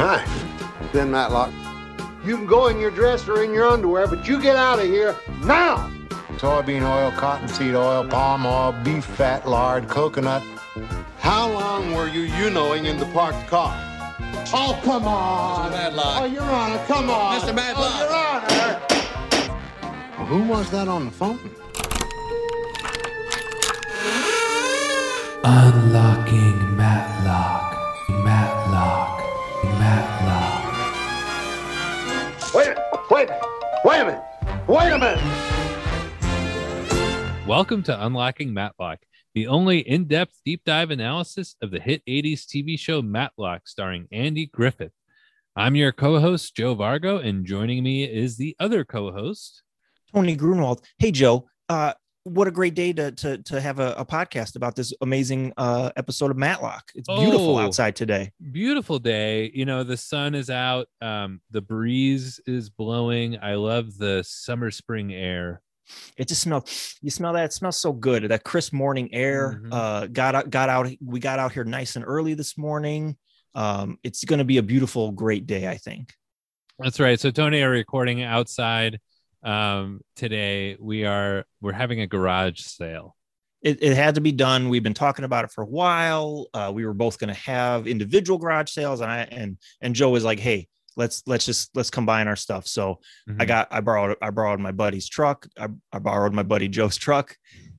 Hi, Ben Matlock. You can go in your dress or in your underwear, but you get out of here now! Soybean oil, cottonseed oil, palm oil, beef fat, lard, coconut. How long were you you-knowing in the parked car? Oh, come on! Mr. Matlock. Oh, Your Honor, come on! Mr. Matlock. Oh, Your Honor! Well, who was that on the phone? Unlocking Matlock. Matlock. Wait a minute! Welcome to Unlocking Matlock, the only in depth deep dive analysis of the hit 80s TV show Matlock starring Andy Griffith. I'm your co host, Joe Vargo, and joining me is the other co host. Tony Grunwald. Hey Joe, uh, what a great day to to to have a, a podcast about this amazing uh, episode of Matlock. It's beautiful Oh. outside today. Beautiful day. You know, the sun is out, um, the breeze is blowing. I love the summer spring air. It just smells. You smell that? It smells so good. That crisp morning air. Mhm. Uh, got out. Got out. We got out here nice and early this morning. Um, it's going to be a beautiful, great day. I think. That's right. So Tony are recording outside um today. We are we're having a garage sale. It, it had to be done. We've been talking about it for a while. Uh, we were both going to have individual garage sales, and I and and Joe was like, "Hey, let's let's just let's combine our stuff." So I Mhm. got I borrowed I borrowed my buddy's truck. I, I borrowed my buddy Joe's truck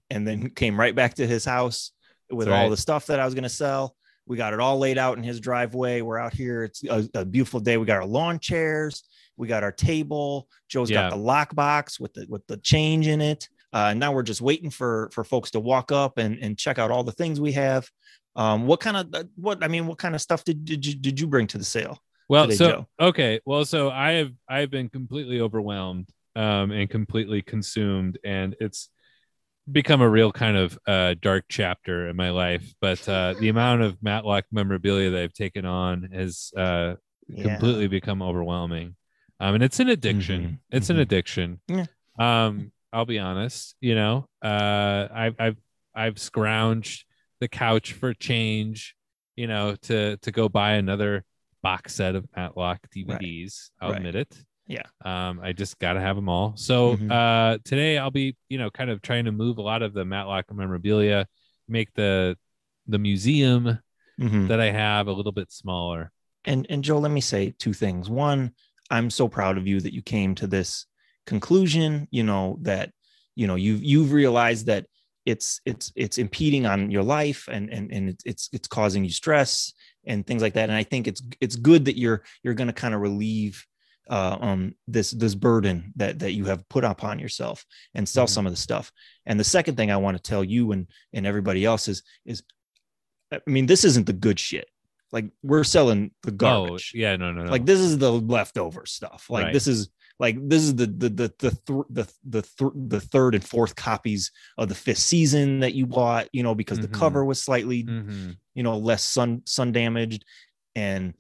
and then came right back to his house with all the stuff that I was gonna sell. We got it all laid out in his driveway. We're out here. It's a, a beautiful day. We got our lawn chairs. We got our table. Joe's Yeah. got the lockbox with the with the change in it. Uh, and now we're just waiting for for folks to walk up and and check out all the things we have. Um, what kind of what I mean, what kind of stuff did did you did you bring to the sale? Well, today, so Joe? okay, well, so I have I've been completely overwhelmed um, and completely consumed, and it's become a real kind of uh, dark chapter in my life. But uh, the amount of Matlock memorabilia that I've taken on has uh, Yeah. completely become overwhelming, um, and it's an addiction. Mhm, It's an mhm. addiction. Yeah. Um, I'll be honest. You know, uh, I've I've I've scrounged the couch for change. You know, to to go buy another box set of Matlock DVDs. I'll Right. admit it. Yeah. Um, I just got to have them all. So Mhm. uh, today I'll be, you know, kind of trying to move a lot of the Matlock memorabilia, make the the museum Mhm. that I have a little bit smaller. and and Joe, let me say two things. One, I'm so proud of you that you came to this conclusion. You know that you know you've you've realized that it's it's it's impeding on your life and and and it's it's, causing you stress and things like that. And I think it's it's good that you're you're going to kind of relieve uh, um this this burden that that you have put upon yourself and sell Mhm. some of the stuff. And the second thing I want to tell you and and everybody else is is I mean this isn't the good shit. Like we're selling the garbage Oh, yeah, no, no, no. like this is the leftover stuff like Right. this is like this is the the the the th- the the, th- the third and fourth copies of the fifth season that you bought you know because Mhm. the cover was slightly Mhm. you know less sun sun damaged and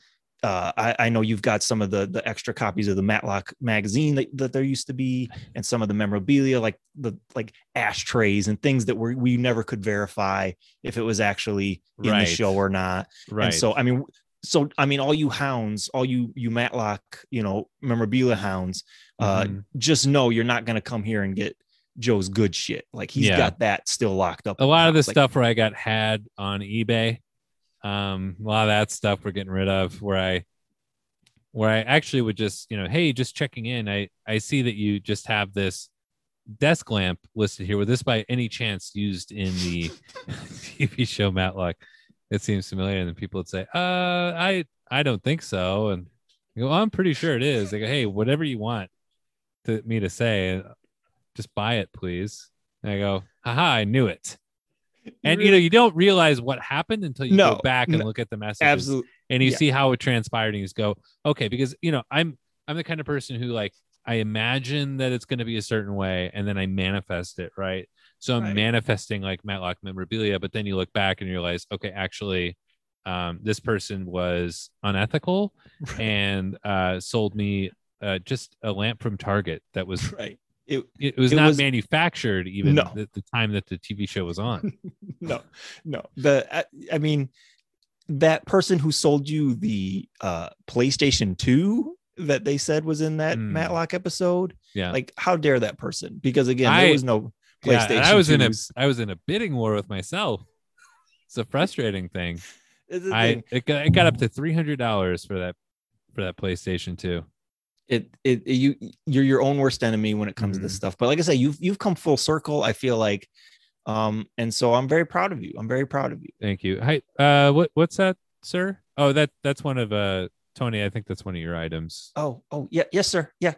uh, I, I know you've got some of the the extra copies of the Matlock magazine that, that there used to be, and some of the memorabilia like the like ashtrays and things that were we never could verify if it was actually in Right. the show or not. right. And so I mean, so I mean, all you hounds, all you you Matlock, you know, memorabilia hounds, uh, Mhm. just know you're not gonna come here and get Joe's good shit. Like he's Yeah. got that still locked up. a lot of the Like, stuff where I got had on eBay, um, a lot of that stuff we're getting rid of. Where I, where I actually would just, you know, hey, just checking in. I I see that you just have this desk lamp listed here. Was this by any chance used in the TV show Matlock? It seems familiar, and then people would say, "Uh, I I don't think so," and go, "I'm pretty sure it is." They go, "Hey, whatever you want to me to say, just buy it, please." And I go, "Haha, I knew it." And you know, you don't realize what happened until you No, go back and no, look at the messages absolutely. and you Yeah. see how it transpired and you just go okay because you know i'm i'm the kind of person who like i imagine that it's going to be a certain way and then i manifest it right so i'm Right. manifesting like matlock memorabilia but then you look back and you realize okay actually um, this person was unethical and uh, sold me uh, just a lamp from target that was Right. It, it was It not was- manufactured even No. at the time that the tv show was on no, no. The I, I mean, that person who sold you the uh PlayStation 2 that they said was in that Hmm. Matlock episode. Yeah. Like, how dare that person? Because again, I- there was no PlayStation. and I was in a I was in a bidding war with myself. It's a frustrating thing. I thing. it got, it got up to three hundred dollars for that for that PlayStation 2. It, it it- you you're your own worst enemy when it comes to this Mhm. stuff. But like I said, you've you've come full circle. I feel like, um, and so I'm very proud of you. I'm very proud of you. Thank you. Hi, uh, what what's that, sir? Oh, that that's one of uh Tony. I think that's one of your items. Oh oh yeah yes sir yeah.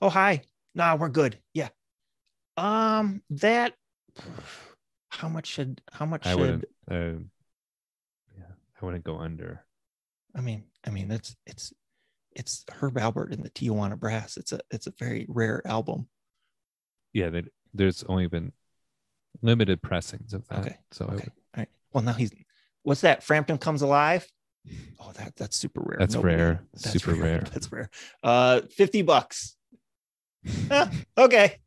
Oh hi. Nah, we're good. Yeah. Um, that. How much should how much I should. Uh, yeah, I wouldn't go under. I mean, I mean that's it's it's Herb Alpert and the Tijuana Brass. It's a it's a very rare album. Yeah, that there's only been limited pressings of that. Okay, So I Okay. would- All right. Well, now he's what's that? Frampton comes alive. Oh, that that's super rare. that's Nobody- rare. that's Super rare. That's rare. Uh, fifty bucks. Ah, okay.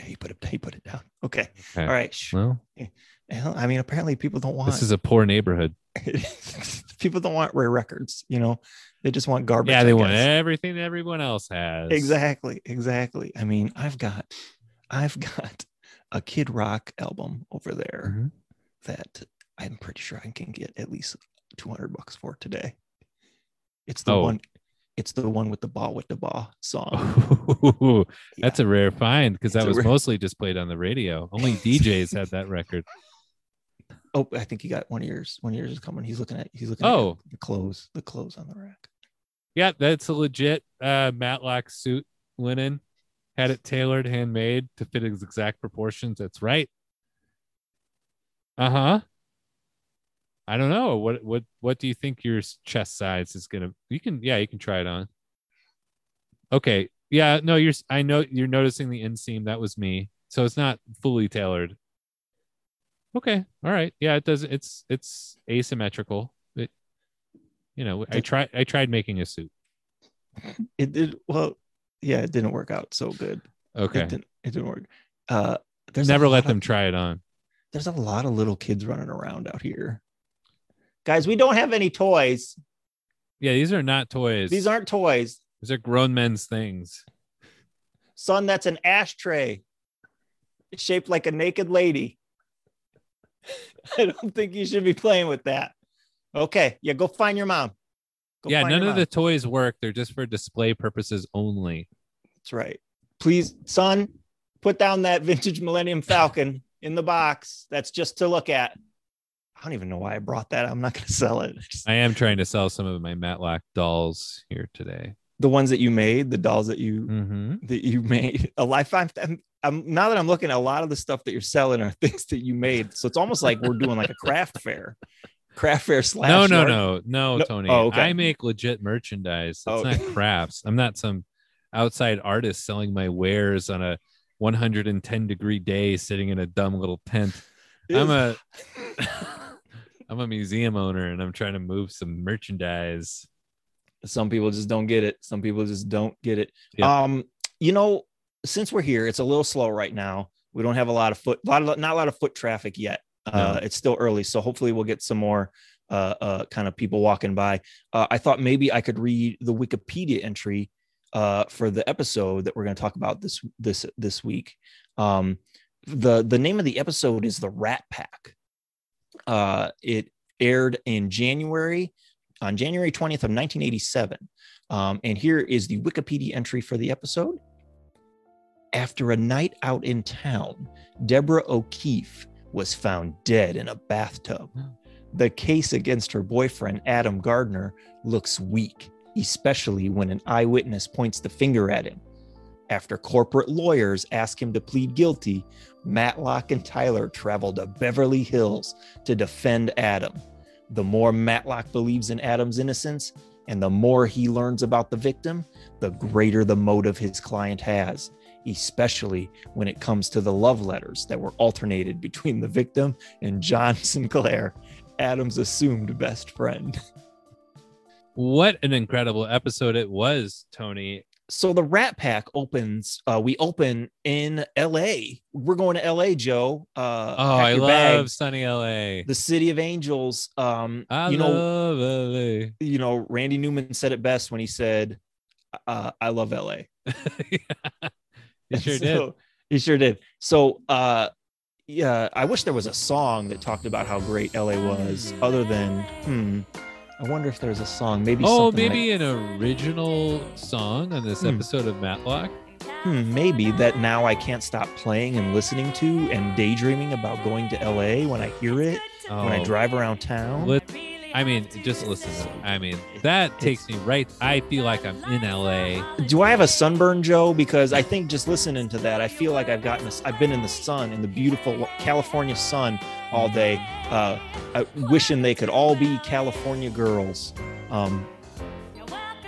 He put it. He put it down. Okay. Okay. All right. Sh- Well, I mean, apparently people don't want this is a poor neighborhood. people don't want rare records. You know, they just want garbage. Yeah, I they want guess. everything everyone else has. Exactly. Exactly. I mean, I've got, I've got a Kid Rock album over there Mhm. that I'm pretty sure I can get at least 200 bucks for today. It's the Oh. one, it's the one with the ball with the ball song. Ooh, That's a rare find because that was rare- mostly just played on the radio. Only DJs had that record. Oh, I think he got one of yours. One of yours is coming. He's looking at, he's looking Oh. at the clothes, the clothes on the rack. Yeah, that's a legit uh, Matlock suit linen. Had it tailored, handmade to fit its exact proportions. That's right. Uh huh. I don't know what what what do you think your chest size is gonna? You can yeah, you can try it on. Okay, yeah, no, you're. I know you're noticing the inseam. That was me. So it's not fully tailored. Okay, all right, yeah, it does. It's it's asymmetrical. You know, I tried. I tried making a suit. It did, well, yeah, it didn't work out so good. Okay. It didn't, it didn't work. Uh, there's Never let them of- try it on. there's a lot of little kids running around out here. Guys, we don't have any toys. Yeah, these are not toys. These aren't toys. these are grown men's things. Son, that's an ashtray. It's shaped like a naked lady. I don't think you should be playing with that. Okay, yeah, go find your mom. Go yeah, none of mom. the toys work. They're just for display purposes only. That's right. Please, son, put down that vintage Millennium Falcon in the box. That's just to look at. I don't even know why I brought that. I'm not going to sell it. I am trying to sell some of my Matlock dolls here today. the ones that you made, the dolls that you Mm-hmm. that you made a lifetime. I'm, I'm now that I'm looking, at a lot of the stuff that you're selling are things that you made. So it's almost like we're doing like a craft fair, craft fair slash. No, no, no, no, No- Tony. oh, okay. I make legit merchandise. It's Oh. not crafts. I'm not some outside artist selling my wares on a 110 degree day sitting in a dumb little tent. I'm a I'm a museum owner and I'm trying to move some merchandise. Some people just don't get it. Some people just don't get it. Yeah. Um, you know, since we're here, it's a little slow right now. We don't have a lot of foot, lot of, not a lot of foot traffic yet. Uh, No. It's still early, so hopefully we'll get some more uh, uh, kind of people walking by. Uh, I thought maybe I could read the Wikipedia entry uh, for the episode that we're going to talk about this this this week. Um, the the name of the episode is the Rat Pack. Uh, it aired in January on January 20th of 1987. Um, and here is the Wikipedia entry for the episode. After a night out in town, Deborah O'Keefe was found dead in a bathtub. The case against her boyfriend, Adam Gardner, looks weak, especially when an eyewitness points the finger at him. After corporate lawyers ask him to plead guilty, Matlock and Tyler travel to Beverly Hills to defend Adam. The more Matlock believes in Adam's innocence and the more he learns about the victim, the greater the motive his client has, especially when it comes to the love letters that were alternated between the victim and John Sinclair, Adam's assumed best friend. What an incredible episode it was, Tony. so the Rat Pack opens. Uh, we open in L.A. We're going to L.A. Joe. Uh, Oh, I love bags. sunny LA. the city of angels. Um, I you know, love LA. you know, Randy Newman said it best when he said, uh, "I love L.A." you sure did. So- He sure did. So, uh, yeah, I wish there was a song that talked about how great LA was, other than, hmm, I wonder if there's a song. Maybe. Oh, maybe an original song on this Hmm. episode of Matlock. Hmm, maybe that now I can't stop playing and listening to and daydreaming about going to LA when I hear it Oh, when I drive around town. Let, I mean, just listen. To, I mean, that takes me right. I feel like I'm in LA. Do I have a sunburn, Joe? Because I think just listening to that, I feel like I've gotten. A, I've been in the sun, in the beautiful California sun, all day, uh, uh, wishing they could all be California girls. Um,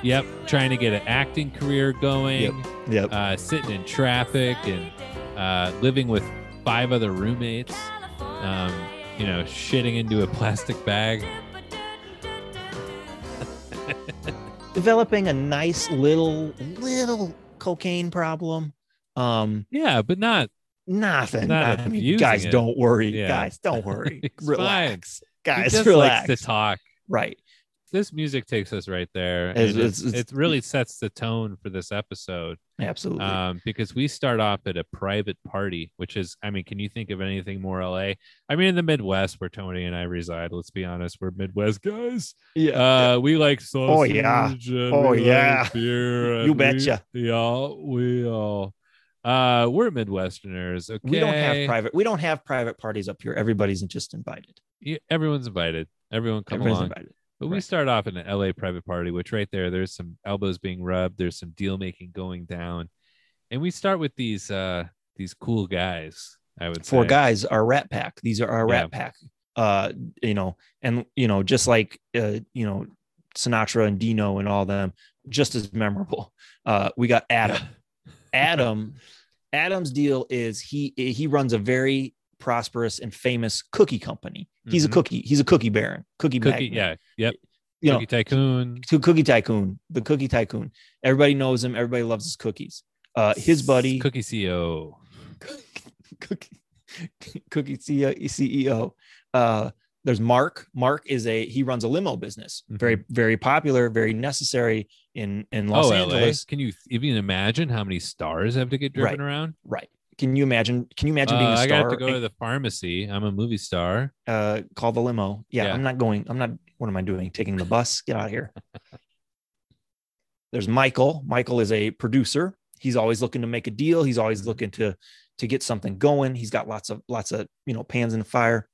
Yep, trying to get an acting career going. Yep. yep. uh, sitting in traffic and uh, living with five other roommates, um, you know, shitting into a plastic bag. Developing a nice little little cocaine problem. Um, Yeah, but not. nothing. Not I mean, guys, it. don't worry. Yeah. Guys, don't worry. Relax. He Guys, just relax. likes to talk. right. This music takes us right there. It's- it's- it's- it really sets the tone for this episode Absolutely. um, because we start off at a private party, which is, I mean, can you think of anything more LA? I mean, in the Midwest where Tony and I reside, let's be honest, we're Midwest guys. yeah. Uh, we like sausage. Oh, yeah. Oh, we like yeah. beer. You we- betcha. Yeah, we all. Uh, we're Midwesterners. Okay, we don't have private. We don't have private parties up here. Everybody's just invited. Yeah, everyone's invited. Everyone come Everyone's along. invited. But we start off in an LA private party, which right there, there's some elbows being rubbed, there's some deal making going down, and we start with these uh these cool guys. I would four say. guys are rat pack these are our Yeah. rat pack uh you know and you know just like uh you know sinatra and dino and all them just as memorable uh we got adam adam adam's deal is he he runs a very prosperous and famous cookie company he's a Mhm. cookie he's a cookie baron cookie, Cookie, yeah, yep. you know Cookie tycoon. to cookie tycoon the cookie tycoon everybody knows him everybody loves his cookies uh his buddy Cookie CEO. cookie cookie CEO, CEO. Uh, there's Mark. Mark is a he runs a limo business. Very very popular, very necessary in in Los oh, Angeles. LA. Can you even imagine how many stars have to get driven Right. around? Right. Can you imagine? Can you imagine being Uh, a star? I got to go to the pharmacy. I'm a movie star. uh, call the limo. Yeah, Yeah. I'm not going. I'm not. What am I doing? Taking the bus? Get out of here. There's Michael. Michael is a producer. He's always looking to make a deal. He's always Mm-hmm. looking to to get something going. He's got lots of lots of you know pans in the fire.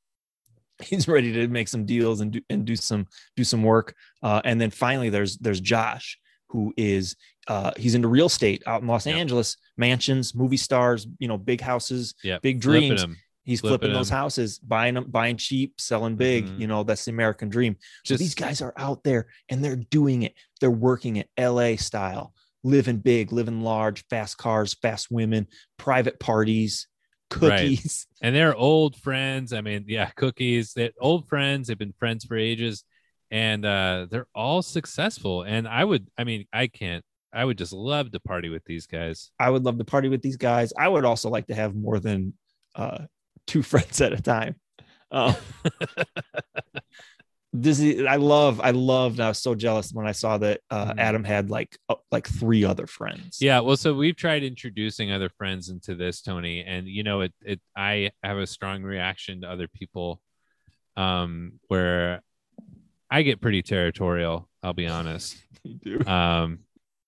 He's ready to make some deals and do and do some do some work. Uh, and then finally, there's there's Josh, who is uh, he's into real estate out in Los Yep. Angeles, mansions, movie stars, you know, big houses, Yeah, big Flipping He's flipping flipping those houses, buying them, buying cheap, selling big. Mhm. You know, that's the American dream. So these guys are out there and they're doing it. They're working it LA style, living big, living large, fast cars, fast women, private parties, Right. cookies. and they're old friends. I mean, yeah, cookies. They're old friends. They've been friends for ages, and uh, they're all successful. And I would, I mean, I can't. I would just love to party with these guys. I would love to party with these guys. I would also like to have more than uh, two friends at a time. Um, this is, I love, I loved. I was so jealous when I saw that uh, Mhm. Adam had like uh, like three other friends. Yeah, well, so we've tried introducing other friends into this, Tony, and you know, it. It. I have a strong reaction to other people, um, where I get pretty territorial. I'll be honest. you do. Um,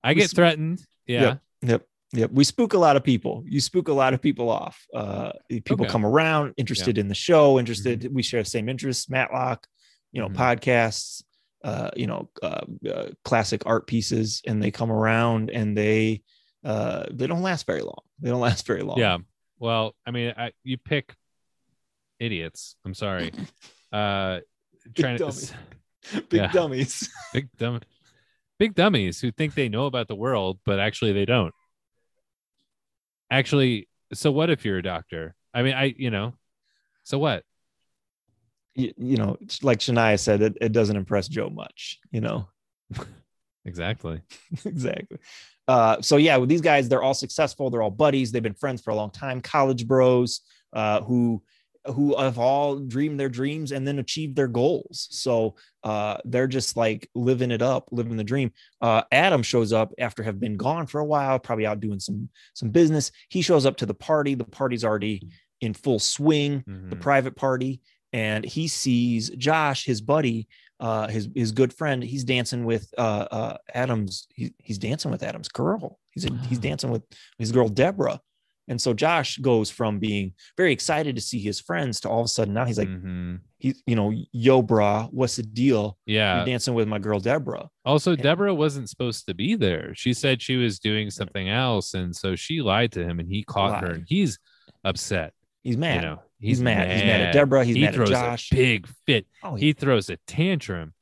I get sp- threatened. Yeah. Yep. Yep. Yep. We spook a lot of people. You spook a lot of people off. Uh, people Okay. Mm-hmm. come around interested in the show, interested. We share the same interests, Matlock, you know, Mhm. podcasts, uh, you know, uh, uh, classic art pieces, and they come around and they, uh, they don't last very long. They don't last very long. Yeah. Well, I mean, I, you pick idiots. I'm sorry. Uh, trying to dummies. Big Yeah. dummies. big dumb, big dummies who think they know about the world, but actually they don't. Actually, so what if you're a doctor? I mean, I, you know, so what? you, you know, like Shania said, it, it doesn't impress Joe much, you know. exactly. exactly. Uh, so yeah, with these guys, they're all successful. They're all buddies. They've been friends for a long time. College bros uh, who who have all dreamed their dreams and then achieved their goals. So uh, they're just like living it up, living the dream. Uh, Adam shows up after have been gone for a while, probably out doing some some business. He shows up to the party. The party's already in full swing. The Mhm. private party, and he sees Josh, his buddy, uh, his his good friend. He's dancing with uh, uh, Adam's. He, he's dancing with Adam's girl. He's he's Oh. dancing with his girl Deborah. And so Josh goes from being very excited to see his friends to all of a sudden now he's like, Mhm. he, you know, yo, brah, what's the deal? yeah. You're dancing with my girl Deborah. Also, Yeah. Deborah wasn't supposed to be there. She said she was doing something else, and so she lied to him, and he caught her, and he's upset. He's mad. You know, he's, mad. He's mad at Deborah. He's he mad at Josh. a big fit. oh, He throws a tantrum.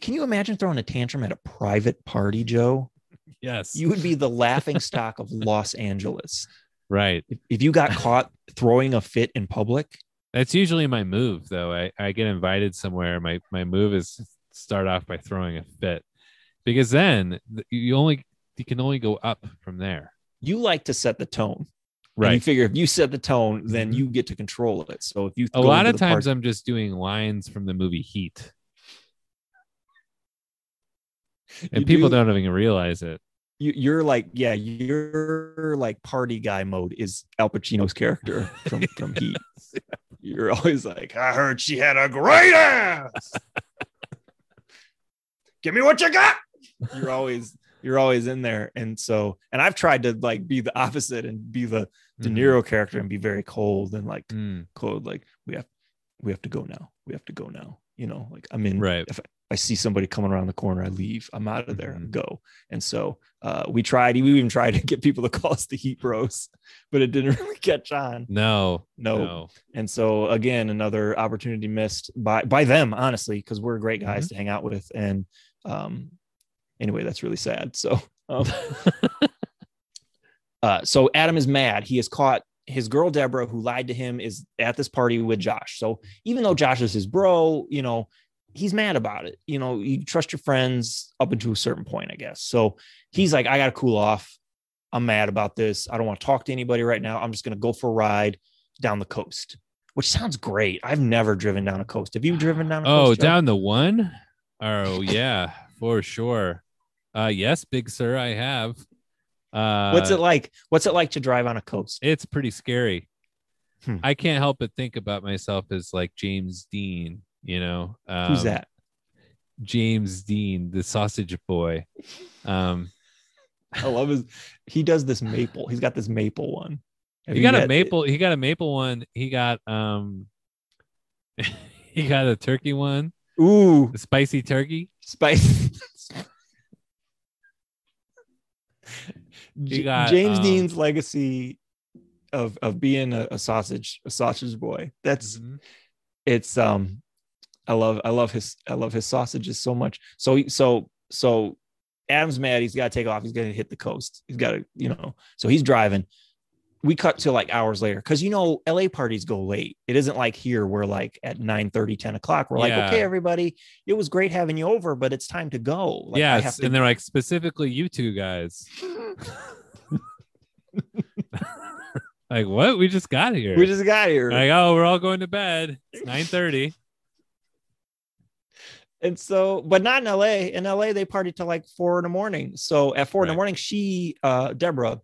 can you imagine throwing a tantrum at a private party, Joe? Yes, You would be the laughing stock of Los Angeles. Right. If, if you got caught throwing a fit in public, That's usually my move, though. I, I get invited somewhere. My my move is start off by throwing a fit, because then you only you can only go up from there. you like to set the tone. And Right. you figure if you set the tone, then Mhm. you get to control it. So if you a lot of times I'm just doing lines from the movie Heat, and You people do- don't even realize it. You, you're like, yeah, you're like party guy mode is Al Pacino's character from from Heat. You're always like, I heard she had a great ass. Give me what you got. You're always you're always in there, and so and I've tried to like be the opposite and be the De Mhm. Niro character and be very cold and like Mm, cold, like we have we have to go now. We have to go now. You know, like I'm in right. if I see somebody coming around the corner, I leave. I'm out of there and Mhm. go. And so uh, we tried. We even tried to get people to call us the Heat Bros, but it didn't really catch on. No, No. no. And so again, another opportunity missed by by them, honestly, because we're great Mm-hmm. guys to hang out with. And um, anyway, that's really sad. So um, uh, so Adam is mad. He has caught his girl Deborah, who lied to him, is at this party with Josh. So even though Josh is his bro, you know, he's mad about it. You know, you trust your friends up until a certain point, I guess. So he's like, I got to cool off. I'm mad about this. I don't want to talk to anybody right now. I'm just going to go for a ride down the coast, which sounds great. I've never driven down a coast. Have you driven down a Oh, coast? Down the one? Oh, yeah, for sure. Uh yes, Big Sur, I have. Uh What's it like? What's it like to drive on a coast? it's pretty scary. Hmm. I can't help but think about myself as like James Dean, you know. Um, Who's that? James Dean, the sausage boy. Um I love his. He does this maple. He's got this maple one. Have he got a maple, he got a maple one. He got um he got a turkey one, Ooh, the spicy turkey. spice. You got, James um, Dean's legacy of of being a, a sausage a sausage boy. That's Mhm. it's um I love I love his I love his sausages so much. So he- so so Adam's mad. He's got to take off. He's going to hit the coast. He's got to you know. So he's driving. We cut to like hours later because you know LA parties go late. It isn't like here where like at 9 30, 10 o'clock. We're like, okay, everybody, it was great having you over, but it's time to go. Like, I yes, have to and they're like specifically you two guys. like what? We just got here. we just got here. like oh, we're all going to bed. It's nine thirty. And so, but not in LA. In LA, they party till like four in the morning. So at four in the morning, she, uh, Deborah,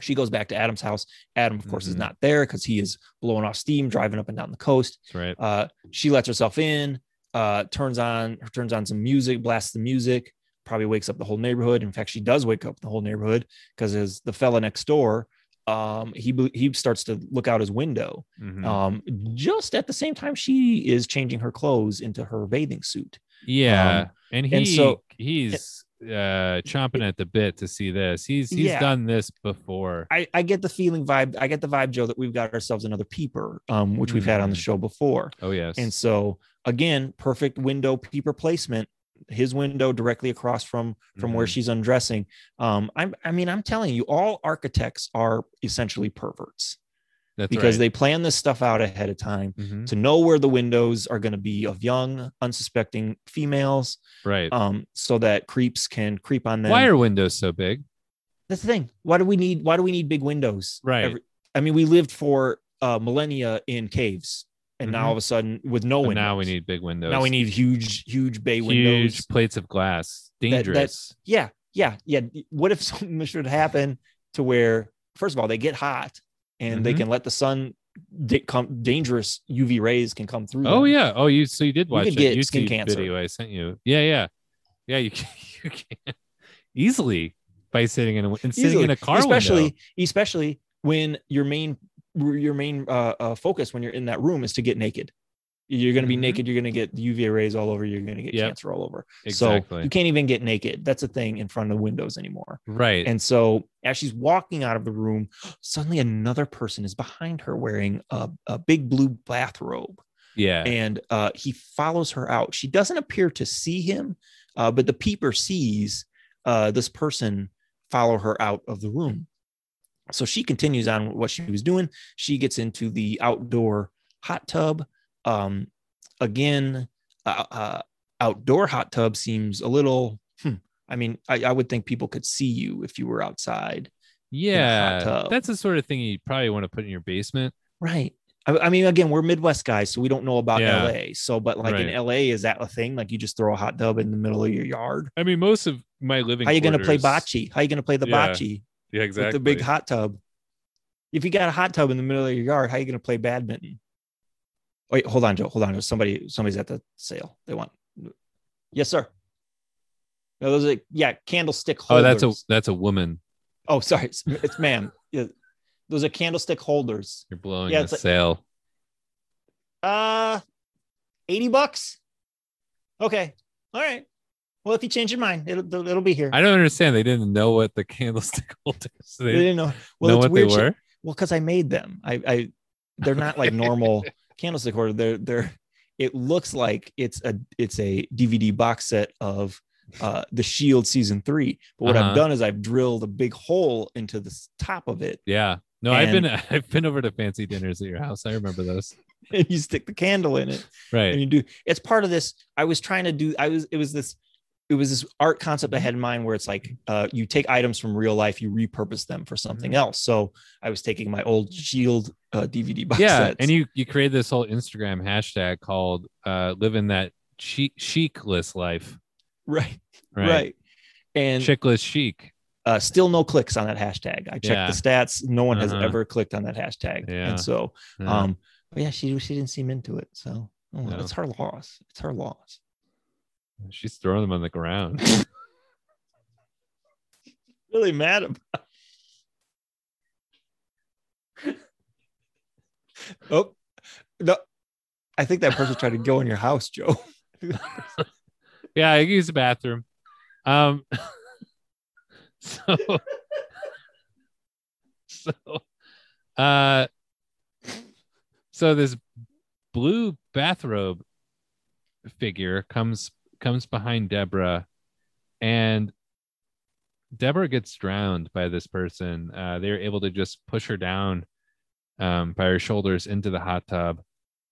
she goes back to Adam's house. Adam, of course, is Mhm. not there because he is blowing off steam, driving up and down the coast. That's right. Uh, she lets herself in, uh, turns on turns on some music, blasts the music, probably wakes up the whole neighborhood. In fact, she does wake up the whole neighborhood because as the fella next door, um, he he starts to look out his window Mhm. um, just at the same time she is changing her clothes into her bathing suit. yeah, um, and he and so- he's uh chomping at the bit to see this. He's he's Yeah. done this before. I, I get the feeling vibe. I get the vibe, Joe, that we've got ourselves another peeper, um, which we've had on the Mhm. show before. Oh yes. And so again, perfect window peeper placement. His window directly across from from where Mhm. she's undressing. Um, I'm I mean, I'm telling you, all architects are essentially perverts. That's because right. they plan this stuff out ahead of time Mhm. to know where the windows are going to be of young, unsuspecting females, right. um, so that creeps can creep on them. Why are windows so big? That's the thing. Why do we need? Why do we need big windows? Right. I mean, we lived for uh, millennia in caves, and now Mhm. all of a sudden, with no windows, now we need big windows. now we need huge, huge bay huge windows. plates of glass. that- Dangerous. Yeah, yeah, yeah. What if something should happen to where, first of all, they get hot and they Mhm. can let the sun da- come dangerous UV rays can come through. oh them. yeah. Oh, you so you did You watch that get YouTube skin cancer. video I sent you. Yeah, yeah, yeah. You can, you can easily by sitting in a and sitting Easily. in a car especially window. especially when your main your main uh, uh, focus when you're in that room is to get naked. You're going to be Mhm. naked. You're going to get UV rays all over. You're going to get Yep. cancer all over. Exactly. So you can't even get naked. That's a thing in front of windows anymore. Right. And so as she's walking out of the room, suddenly another person is behind her wearing a, a big blue bathrobe. yeah. And uh, he follows her out. She doesn't appear to see him, uh, but the peeper sees uh, this person follow her out of the room. So she continues on what she was doing. She gets into the outdoor hot tub. Um, again, uh, uh, outdoor hot tub seems a little. Hmm, I mean, I, I would think people could see you if you were outside. yeah. That's the sort of thing you probably want to put in your basement. Right. I, I mean, again, we're Midwest guys, so we don't know about Yeah. LA. So, but like in LA, is that a thing? Like you just throw a hot tub in the middle of your yard? I mean, most of my living. How you going to play quarters- bocce? How are you going to play the Yeah, bocce Yeah, exactly. with the big hot tub? If you got a hot tub in the middle of your yard, how are you going to play badminton? Wait, hold on, Joe. Hold on. Somebody, somebody's at the sale. They want. Yes, sir. No, those are yeah, candlestick holders. Oh, that's a that's a woman. Oh, sorry, it's, it's ma'am. Yeah, those are candlestick holders. You're blowing Yeah, the like- sale. Uh, 80 bucks. Okay. All right. Well, if you change your mind, it'll it'll be here. I don't understand. They didn't know what the candlestick holders. they They didn't know. Well, know it's what weird. they were. Well, because I made them. I I they're not like normal candlestick holder. They're they're it looks like it's a it's a DVD box set of uh the Shield season three. But what Uh-huh. I've done is I've drilled a big hole into the top of it, Yeah. No, I've been I've been over to fancy dinners at your house. I remember those. and you stick the candle in it. Right. and you do it's part of this i was trying to do i was it was this it was this art concept i had in mind where it's like uh, you take items from real life you repurpose them for something else so i was taking my old shield uh, dvd box yeah. sets. And you you created this whole Instagram hashtag called uh living that chic chicless life. right Right. right, and Chicless chic. uh, still no clicks on that hashtag i checked Yeah. the stats no one has Uh-huh. ever clicked on that hashtag Yeah. and so Yeah. um but yeah she she didn't seem into it so oh, No. it's her loss it's her loss She's throwing them on the ground. really mad about oh no i think that person tried to go in your house joe yeah, I use the bathroom. Um so so uh so this blue bathrobe figure comes comes behind Deborah and Deborah gets drowned by this person. Uh, they're able to just push her down um, by her shoulders into the hot tub.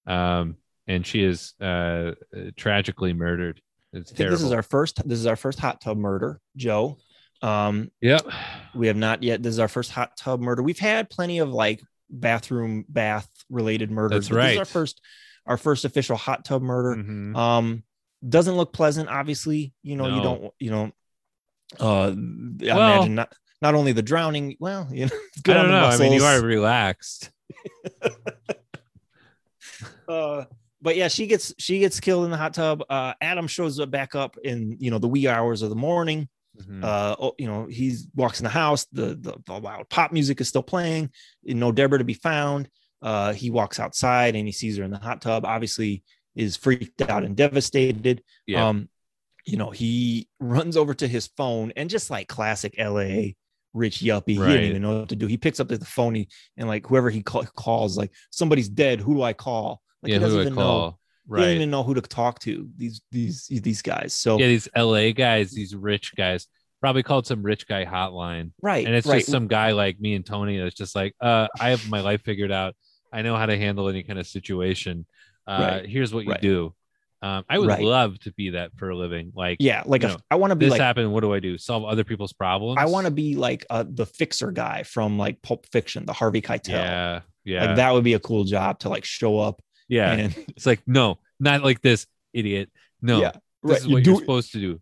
Um, and she is uh, tragically murdered. It's I think terrible. this is our first this is our first hot tub murder joe um yep. we have not yet this is our first hot tub murder we've had plenty of like bathroom bath related murders That's but this is right. our first our first official hot tub murder Mhm. um doesn't look pleasant obviously. You know you don't you know uh i Well- imagine not not only the drowning well you know it's I good don't know. I mean, you are relaxed. uh but yeah she gets she gets killed in the hot tub. Uh adam shows up back up in you know the wee hours of the morning. Mhm. uh oh, you know he's walks in the house. The, the the loud pop music is still playing. You know deborah to be found. Uh he walks outside and he sees her in the hot tub. Obviously is freaked out and devastated yeah. um you know he runs over to his phone and just like classic la rich yuppie he Right. didn't even know what to do he picks up the phone he, and like whoever he call, calls like somebody's dead who do i call like yeah. he doesn't do even know call? he doesn't even know who to talk to these these these guys so yeah. These LA guys, these rich guys. probably called some rich guy hotline, right and it's right just some guy like me and Tony that's just like, uh, I have my life figured out. I know how to handle any kind of situation. Uh, Right. here's what you Right. do. Um, I would Right. love to be that for a living. Like, yeah like a, know, i want to be this like happened. What do I do? Solve other people's problems. i want to be like uh, the fixer guy from like pulp fiction the harvey keitel Yeah, yeah, like that would be a cool job to like show up yeah. and It's like no, not like this, idiot. No, yeah this right is you what do you're supposed to do.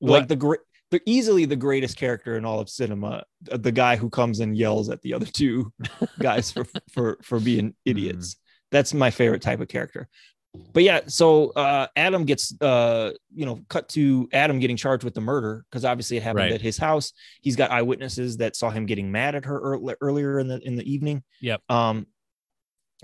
like What? the great the easily the greatest character in all of cinema uh, the guy who comes and yells at the other two guys for for for being idiots that's my favorite type of character but yeah so uh adam gets uh you know cut to adam getting charged with the murder because obviously it happened Right. at his house he's got eyewitnesses that saw him getting mad at her earl- earlier in the in the evening Yep. um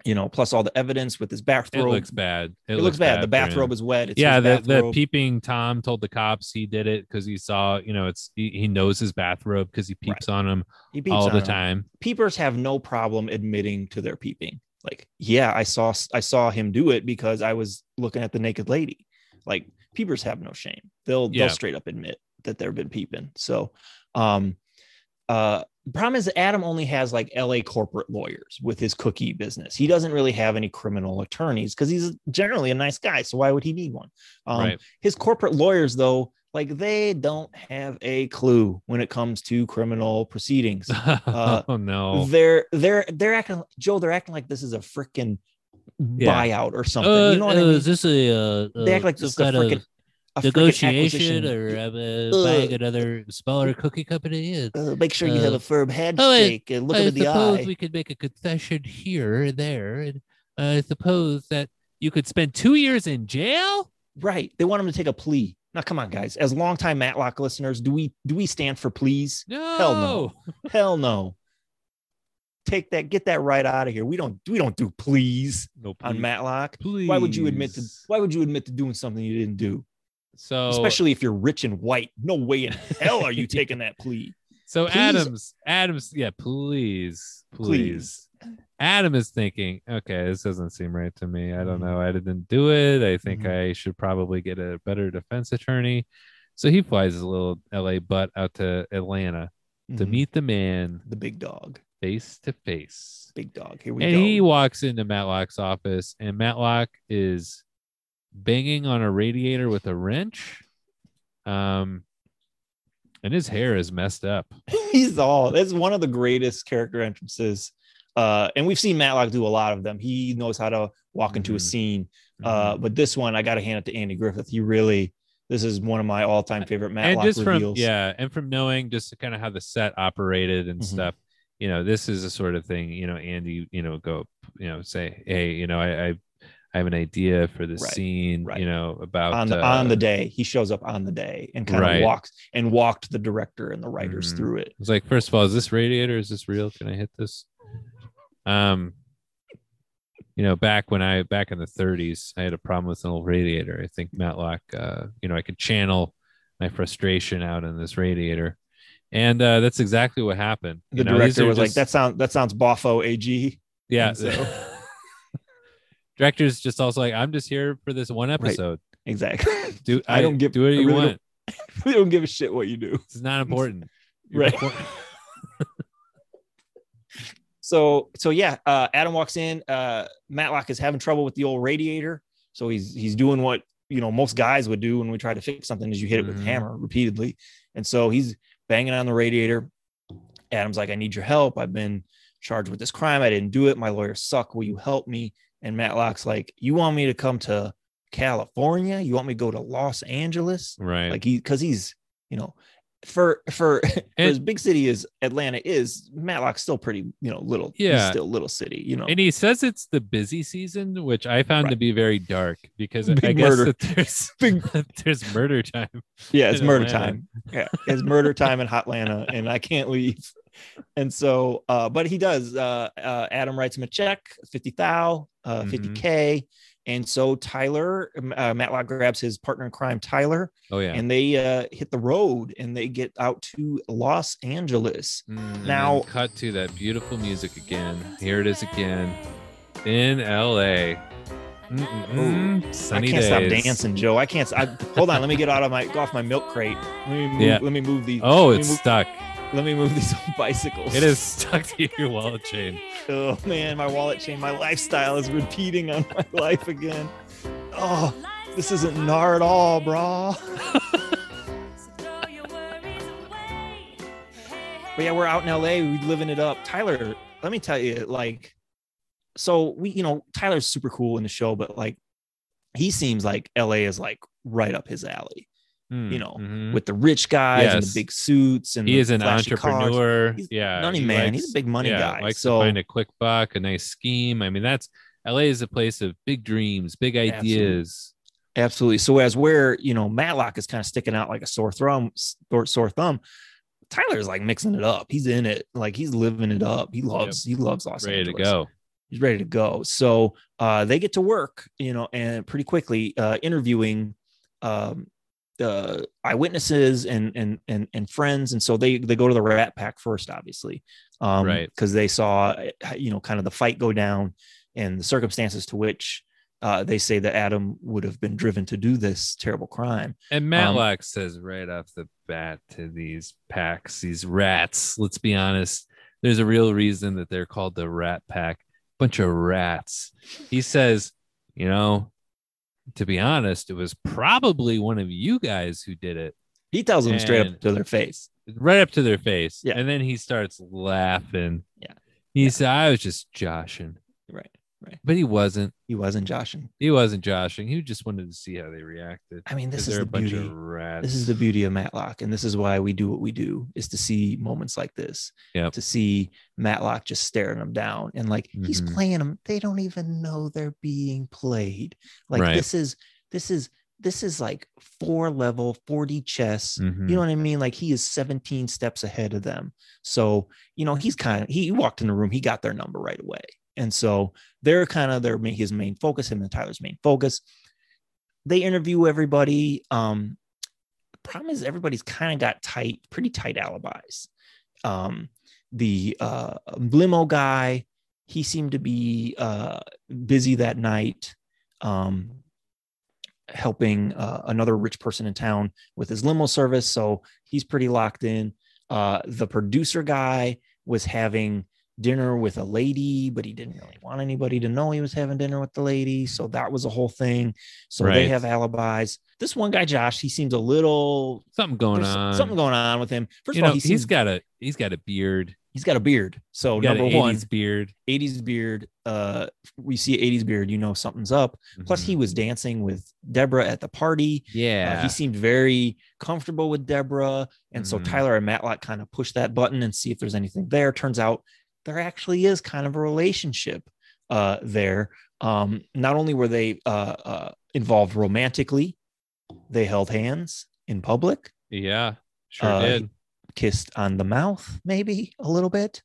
you know plus all the evidence with his bathrobe. It looks bad. it looks bad. The bathrobe is wet. It's yeah, the, the peeping Tom told the cops he did it because he saw, you know, it's he, he knows his bathrobe because he peeps on him He peeps all the him. time. peepers have no problem admitting to their peeping. Like, yeah, I saw I saw him do it because I was looking at the naked lady. Like, peepers have no shame. They'll Yeah. they'll straight up admit that they've been peeping. So, um, uh, problem is Adam only has like L.A. corporate lawyers with his cookie business. He doesn't really have any criminal attorneys because he's generally a nice guy. So why would he need one? Um, right. his corporate lawyers though like they don't have a clue when it comes to criminal proceedings uh, oh no. they're they're they're acting joe they're acting like this is a freaking Yeah. buyout or something Uh, you know what uh, i mean Is this a uh, they act uh, like this is a freaking of a frickin' negotiation or uh, Uh, buying another smaller cookie company? Yeah. Uh, make sure you have a firm handshake and look I in the eye. I suppose eye we could make a confession here and there, and I suppose that you could spend two years in jail. right they want him to take a plea now come on guys as longtime matlock listeners do we do we stand for please? No. Hell no. hell no take that get that right out of here we don't we don't do please, No, on matlock Please. why would you admit to why would you admit to doing something you didn't do So especially if you're rich and white no way in hell are you taking that plea So Please. Adams, Adams, yeah, please, please. Adam is thinking, okay, this doesn't seem right to me. I don't know. I didn't do it. I think Mhm. I should probably get a better defense attorney. So he flies his little LA butt out to Atlanta to Mhm. meet the man the big dog face to face. big dog here we And go he walks into Matlock's office, and Matlock is banging on a radiator with a wrench. Um, and his hair is messed up. he's all that's one of the greatest character entrances uh and we've seen matlock do a lot of them he knows how to walk into a Mhm. scene Mm-hmm. uh but this one i gotta hand it to andy griffith he really this is one of my all-time favorite matlock and just reveals from yeah and from knowing just kind of how the set operated and Mhm. stuff you know this is a sort of thing you know andy you know go you know say hey you know i i, I have an idea for this Right, scene right. you know about on the uh, on the day he shows up on the day and kind of Right. walks and walked the director and the writers Mhm. through it it's like first of all is this radiator is this real can i hit this um you know back when i back in the 30s i had a problem with an old radiator i think matlock uh you know i could channel my frustration out in this radiator and uh that's exactly what happened the You know, director was like that sound that sounds boffo ag Yeah. So- Director's just also like, I'm just here for this one episode. exactly. Do I don't give- do what I you really want. we don't give a shit what you do. It's not important. You're Right. perform- so so yeah uh adam walks in uh matlock is having trouble with the old radiator. So he's he's doing what you know most guys would do when we try to fix something is you hit it with a Mhm. hammer repeatedly. And so he's banging on the radiator. Adam's like i need your help. I've been charged with this crime. I didn't do it. My lawyers suck. Will you help me and matlock's like you want me to come to california you want me to go to los angeles right. like he because he's you know for for, for And- as big city as atlanta is matlock's still pretty you know little he's Yeah. still little city you know and he says it's the busy season, which I found to be very dark because I guess murder. there's Big- there's murder time. yeah it's murder Atlanta. time yeah it's murder time in hotlanta and i can't leave and so uh but he does uh, uh adam writes him a check 50 thou uh Mhm. 50k and so tyler uh, matlock grabs his partner in crime tyler Oh yeah. and they uh hit the road and they get out to los angeles Mm, now- cut to that beautiful music again. Here it is again in LA. Sunny I can't days. stop dancing, Joe. I can't. I, hold on. Let me get out of my go off my milk crate. Let me move, Yeah. Let me move these. Oh, it's move, stuck. Let me move these bicycles. It is stuck to your wallet chain. Oh man, my wallet chain. My lifestyle is repeating on my life again. Oh, this isn't gnar at all, brah. But yeah, we're out in LA. we're living it up. Tyler, let me tell you, like, so we, you know, Tyler's super cool in the show, but like, he seems like LA is like right up his alley Hmm, You know, mhm. with the rich guys and the big suits and he the is an cars. entrepreneur. He's yeah, money he man. He's a big money yeah, guy. Likes So- to find a quick buck, a nice scheme. I mean, that's LA is a place of big dreams, big ideas. Absolutely. So as where you know Matlock is kind of sticking out like a sore thumb, sore, sore thumb. Tyler's like mixing it up. He's in it, like he's living it up. He loves, he loves Los Angeles. He's Ready to go. He's ready to go. So uh, they get to work, you know, and pretty quickly uh, interviewing um, the eyewitnesses and and and and friends. And so they they go to the Rat Pack first, obviously, um, Right. Because they saw, uh, you know, kind of the fight go down and the circumstances to which uh, they say that Adam would have been driven to do this terrible crime. And Um, says right off the bat to these packs, these rats, let's be honest, there's a real reason that they're called the Rat Pack. Bunch of rats. He says, you know, to be honest, it was probably one of you guys who did it He tells them straight up to their face. right up to their face. Yeah. And then he starts laughing. Yeah. He Yeah. said, I was just joshing. Right. But he wasn't. He wasn't joshing. He wasn't joshing. He just wanted to see how they reacted. I mean, this is the beauty. This is the beauty of Matlock, and this is why we do what we do: is to see moments like this. Yep. To see Matlock just staring them down, and like he's Mhm. playing them. They don't even know they're being played. Like Right. this is this is this is like four level 4D chess. Mhm. You know what I mean? Like he is 17 steps ahead of them. So, you know, he's kind of he walked in the room, he got their number right away. And so they're kind of their his main focus, him and Tyler's main focus. They interview everybody. Um, problem is everybody's kind of got tight, pretty tight alibis. Um, the uh limo guy, he seemed to be uh busy that night. Um helping uh, another rich person in town with his limo service. So he's pretty locked in. Uh, the producer guy was having dinner with a lady, but he didn't really want anybody to know he was having dinner with the lady. So that was a whole thing. So they have alibis. This one guy, Josh, he seems a little something going on. something going on with him. First you of all, know, he he's seems, got a he's got a beard. he's got a beard. So He's number an one, 80s beard. 80s beard. Uh, we see 80s beard, you know something's up. Plus, Mhm. he was dancing with Deborah at the party. Uh, yeah, he seemed very comfortable with Deborah. And so Mhm. Tyler and Matlock kind of push that button and see if there's anything there. Turns out there actually is kind of a relationship uh, there. Um, not only were they uh, uh, involved romantically, they held hands in public, yeah, sure uh, did. kissed on the mouth, maybe a little bit.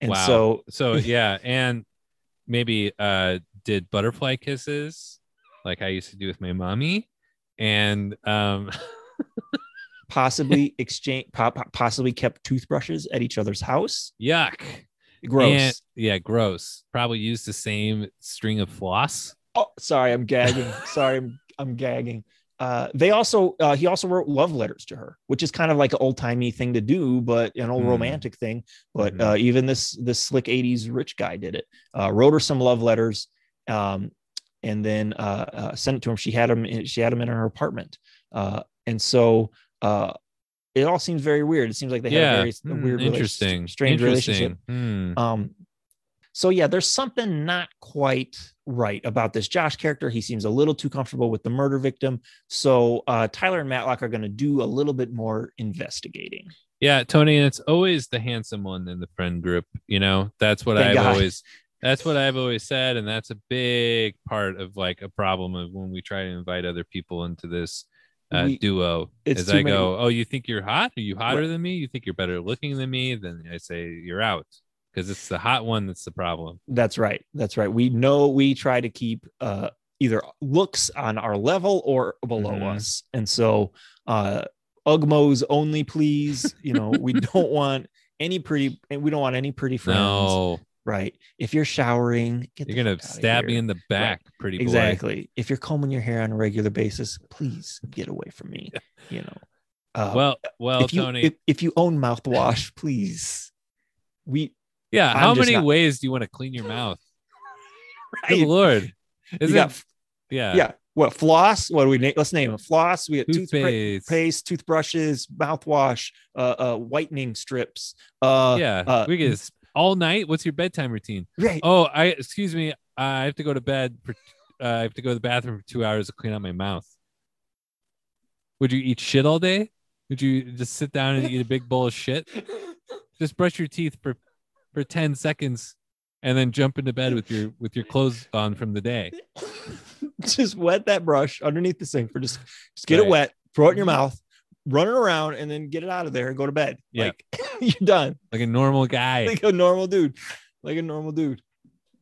And Wow. so, So yeah, and maybe uh did butterfly kisses like I used to do with my mommy, and um possibly exchange, po- po- possibly kept toothbrushes at each other's house. yuck. Gross. And- yeah, gross. Probably used the same string of floss. Oh, sorry, I'm gagging. sorry, I'm, I'm gagging. Uh, they also uh, he also wrote love letters to her, which is kind of like an old timey thing to do, but an old Hmm. romantic thing. But Mhm. uh, even this this slick '80s rich guy did it. Uh, wrote her some love letters, um, and then uh, uh, sent it to him. She had him. In, she had him in her apartment, uh, and so uh, it all seems very weird. It seems like they had yeah, a very a Hmm, weird, interesting, relationship, strange relationship. interesting. Hmm. Um, so yeah, there's something not quite right about this Josh character. He seems a little too comfortable with the murder victim. So uh, Tyler and Matlock are going to do a little bit more investigating. Yeah, Tony, and it's always the handsome one in the friend group. You know, that's what Thank I've God. always that's what I've always said, and that's a big part of like a problem of when we try to invite other people into this uh, We- duo. As I many- go, oh, you think you're hot? Are you hotter Right. than me? You think you're better looking than me? Then I say you're out because it's the hot one that's the problem. That's right. That's right. We know we try to keep uh, either looks on our level or below Mhm. us, and so uh, Ugmos only, please. You know, we don't want any pretty, and we don't want any pretty friends. No, right? If you're showering, get You're gonna stab me in the back, pretty boy. Exactly. If you're combing your hair on a regular basis, please get away from me. You know. Uh, Well, well, if you Tony. if, if you own mouthwash, please. We yeah. I'm How many not- ways do you want to clean your mouth? Good lord. Is it? Yeah. yeah. What floss? What do we name? Let's name it. Floss. We got toothpaste, Toothpaste. paste, toothbrushes, mouthwash, uh, uh, whitening strips. Uh, yeah. uh, we get this all night. What's your bedtime routine? right. Oh, I excuse me. I have to go to bed for. Uh, I have to go to the bathroom for two hours to clean out my mouth. Would you eat shit all day? Would you just sit down and eat a big bowl of shit? Just brush your teeth for for ten seconds, and then jump into bed with your with your clothes on from the day. just wet that brush underneath the sink for just just get Right. it wet, throw it in your mouth, run it around, and then get it out of there and go to bed. Yeah. Like you're done. Like a normal guy. Like a normal dude. Like a normal dude.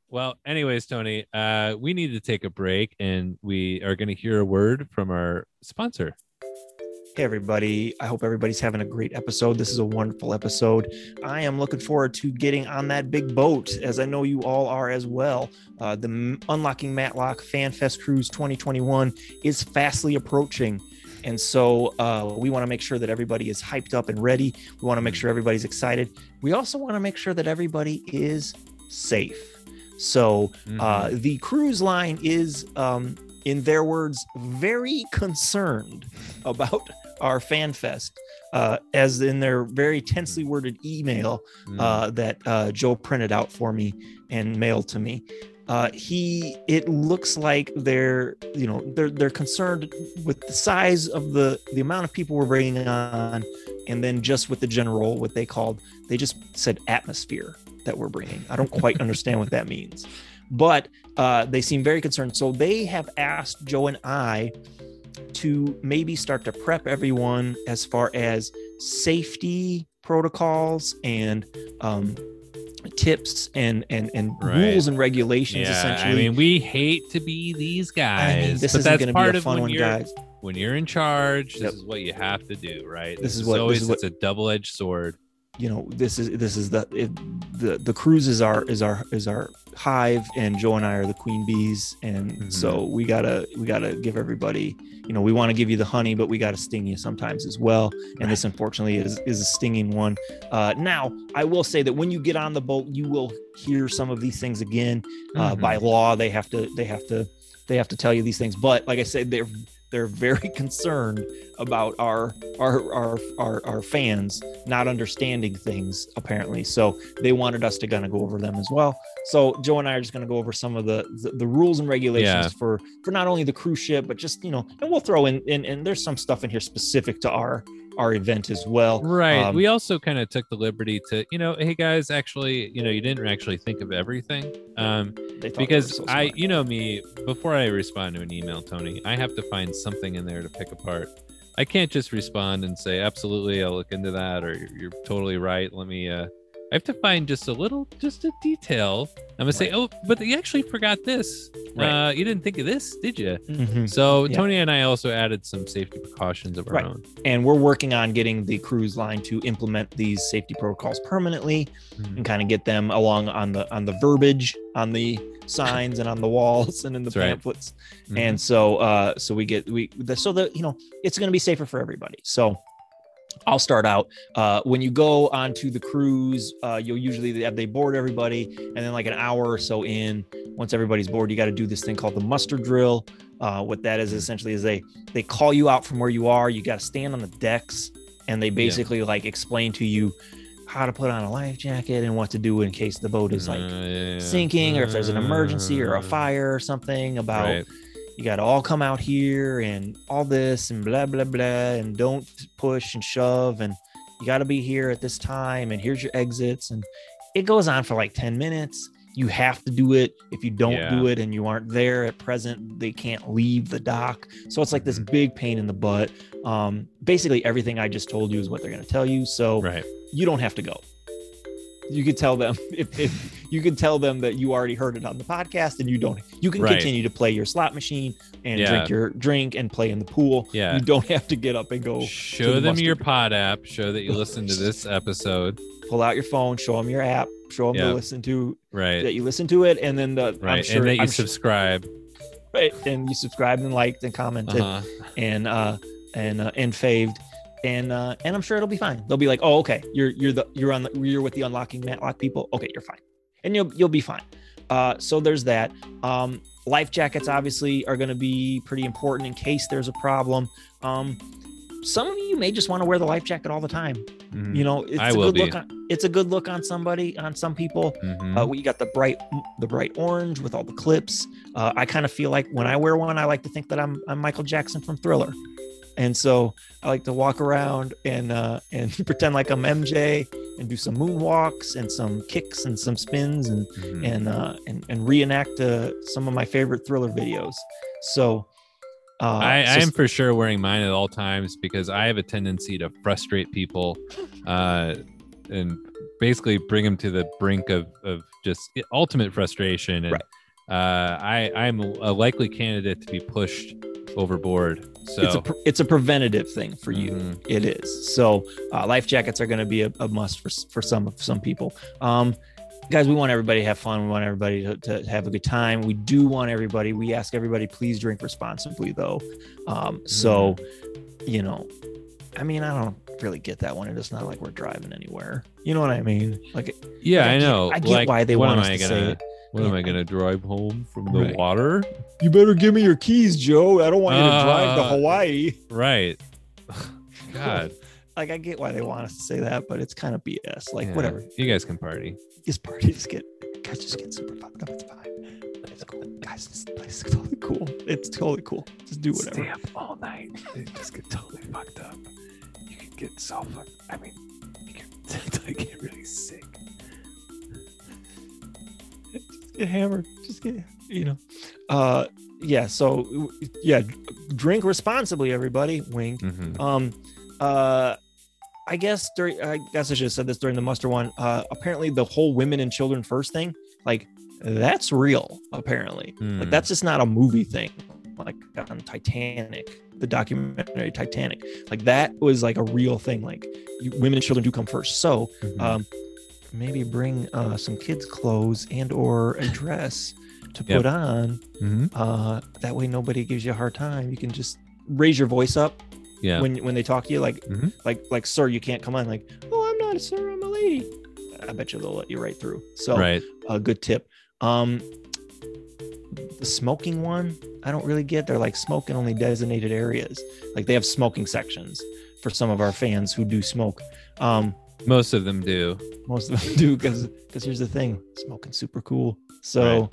Well, anyways, Tony, uh, we need to take a break, and we are going to hear a word from our sponsor. Hey, everybody. I hope everybody's having a great episode. This is a wonderful episode. I am looking forward to getting on that big boat, as I know you all are as well. Uh, the Unlocking Matlock Fan Fest Cruise 2021 is fastly approaching. And so uh, we want to make sure that everybody is hyped up and ready. We want to make sure everybody's excited. We also want to make sure that everybody is safe. So uh, the cruise line is, um, in their words, very concerned about our fan fest, uh, as in their very tensely worded email Mm. uh, that uh, Joe printed out for me and mailed to me. Uh, he, it looks like they're, you know, they're they're concerned with the size of the the amount of people we're bringing on, and then just with the general what they called, they just said atmosphere that we're bringing. I don't quite understand what that means, but uh, they seem very concerned. So they have asked Joe and I to maybe start to prep everyone as far as safety protocols and um, tips and and and Right. rules and regulations. yeah, essentially, I mean, we hate to be these guys, I mean, this isn't going to be a fun when one, you're guys. when you're in charge. This Yep. is what you have to do, right? This is what- this always is what- it's a double-edged sword. You know this is this is the it, the the cruise is our is our is our hive and joe and i are the queen bees. And Mhm. so we gotta we gotta give everybody you know we want to give you the honey but we gotta sting you sometimes as well. And this unfortunately is is a stinging one. Uh now i will say that when you get on the boat you will hear some of these things again. Uh, Mhm. by law they have to they have to they have to tell you these things. But like i said they're they're very concerned about our our our our, our fans not understanding things apparently so they wanted us to kind of go over them as well so joe and i are just going to go over some of the, the the rules and regulations Yeah. for for not only the cruise ship but just you know and we'll throw in in and there's some stuff in here specific to our our event as well Right. Um, we also kind of took the liberty to, you know, hey guys, actually, you know, you didn't actually think of everything. Um, they thought they were because so I, you know me, before I respond to an email, Tony, I have to find something in there to pick apart. I can't just respond and say, absolutely, I'll look into that, or you're, you're totally right. Let me, uh, I have to find just a little, just a detail. I'm gonna say, Right. oh, but you actually forgot this. Right. Uh, you didn't think of this, did you? Mhm. So Yeah. Tony and I also added some safety precautions of our Right. own. and we're working on getting the cruise line to implement these safety protocols permanently Mhm. and kind of get them along on the on the verbiage on the signs and on the walls and in the That's right. pamphlets Mhm. and so uh so we get we the, so that you know it's going to be safer for everybody so I'll start out. Uh, when you go onto the cruise, uh, you'll usually have they board everybody, and then like an hour or so in, once everybody's bored, you got to do this thing called the muster drill. Uh, what that is essentially is they they call you out from where you are. You got to stand on the decks, and they basically like explain to you how to put on a life jacket and what to do in case the boat is like Uh, yeah. sinking or if there's an emergency or a Uh, fire or something about right. You got to all come out here and all this and blah blah blah and don't push and shove and you got to be here at this time and here's your exits and it goes on for like 10 minutes you have to do it if you don't Yeah. do it and you aren't there at present they can't leave the dock so it's like this Mhm. big pain in the butt um basically everything i just told you is what they're going to tell you so Right. you don't have to go you could tell them if, if you could tell them that you already heard it on the podcast and you don't you can Right. continue to play your slot machine and Yeah. drink your drink and play in the pool Yeah. you don't have to get up and go Show the them your pod app. Show that you listened to this episode. pull out your phone show them your app show them Yeah. to listen to Right. that you listen to it and then the i'm right. sure, and that you I'm sure- subscribe. right, and you subscribed and liked and commented Uh-huh. and uh and uh and faved and uh and i'm sure it'll be fine. They'll be like oh okay. You're you're the you're on the you're with the unlocking matlock people. Okay you're fine. And you'll you'll be fine. Uh so there's that. Um life jackets obviously are going to be pretty important in case there's a problem. Um some of you may just want to wear the life jacket all the time. Mhm. you know it's I a good be. look on it's a good look on somebody on some people. Mhm. uh, we got the bright, the bright orange with all the clips. Uh, I kind of feel like when I wear one, I like to think that I'm I'm Michael Jackson from Thriller, and so I like to walk around and uh, and pretend like I'm MJ and do some moonwalks and some kicks and some spins and Mhm. and uh, and and reenact uh, some of my favorite Thriller videos. So. Uh, I, so I am for sure wearing mine at all times because I have a tendency to frustrate people uh, and basically bring them to the brink of, of just ultimate frustration. And Right. uh, I, I'm a likely candidate to be pushed overboard. So it's a pre- it's a preventative thing for you. Mhm. It is. So uh, life jackets are going to be a, a must for for some of some people. Um, guys, we want everybody to have fun. We want everybody to, to have a good time. We do want everybody. We ask everybody please drink responsibly, though. Um, so, Mm-hmm. you know, I mean, I don't really get that one. It's not like we're driving anywhere. You know what I mean? Like, yeah, I I know. I get Like, why they want us to say gonna, it. What am I gonna drive home from the Right. water? you better give me your keys, Joe. I don't want you to drive to Uh, Hawaii. Right. God. Like, I get why they want us to say that, but it's kind of BS. Like, Yeah. whatever. You guys can party. This party just get guys just get super fucked up. It's fine. It's cool. Guys, this place is totally cool. It's totally cool. Just do whatever. Stay up all night and just get totally fucked up. You can get so fucked. I mean, you can like, get really sick. Get hammered. Just get you know. Uh yeah, so yeah, drink responsibly, everybody. Wink. Mhm. Um uh I guess during I guess I should have said this during the muster one. Uh apparently the whole women and children first thing, like that's real, apparently. Like Hmm. that's just not a movie thing. Like on Titanic, the documentary Titanic, like that was like a real thing. Like you, women and children do come first. So Mhm. um, maybe bring uh, some kids' clothes and or a dress to Yep. put on. Mhm. Uh, that way nobody gives you a hard time. You can just raise your voice up Yeah. when when they talk to you, like Mhm. like like sir, you can't come on. Like oh, I'm not a sir, I'm a lady. I bet you they'll let you right through. So right. a good tip. Um, the smoking one, I don't really get. They're like smoke in only designated areas. Like they have smoking sections for some of our fans who do smoke. Um, Most of them do. most of them do because because here's the thing, smoking's super cool. So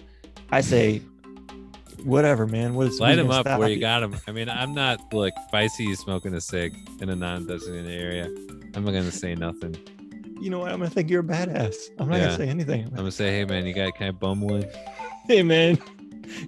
I say, whatever, man. What is Light them up where you you? got them. I mean, I'm not look. If I see you smoking a cig in a non-designated area, I'm not gonna say nothing. You know what? I'm gonna think you're a badass. I'm not Yeah. gonna say anything. I'm gonna say, hey man, you got kind of bum one. hey man,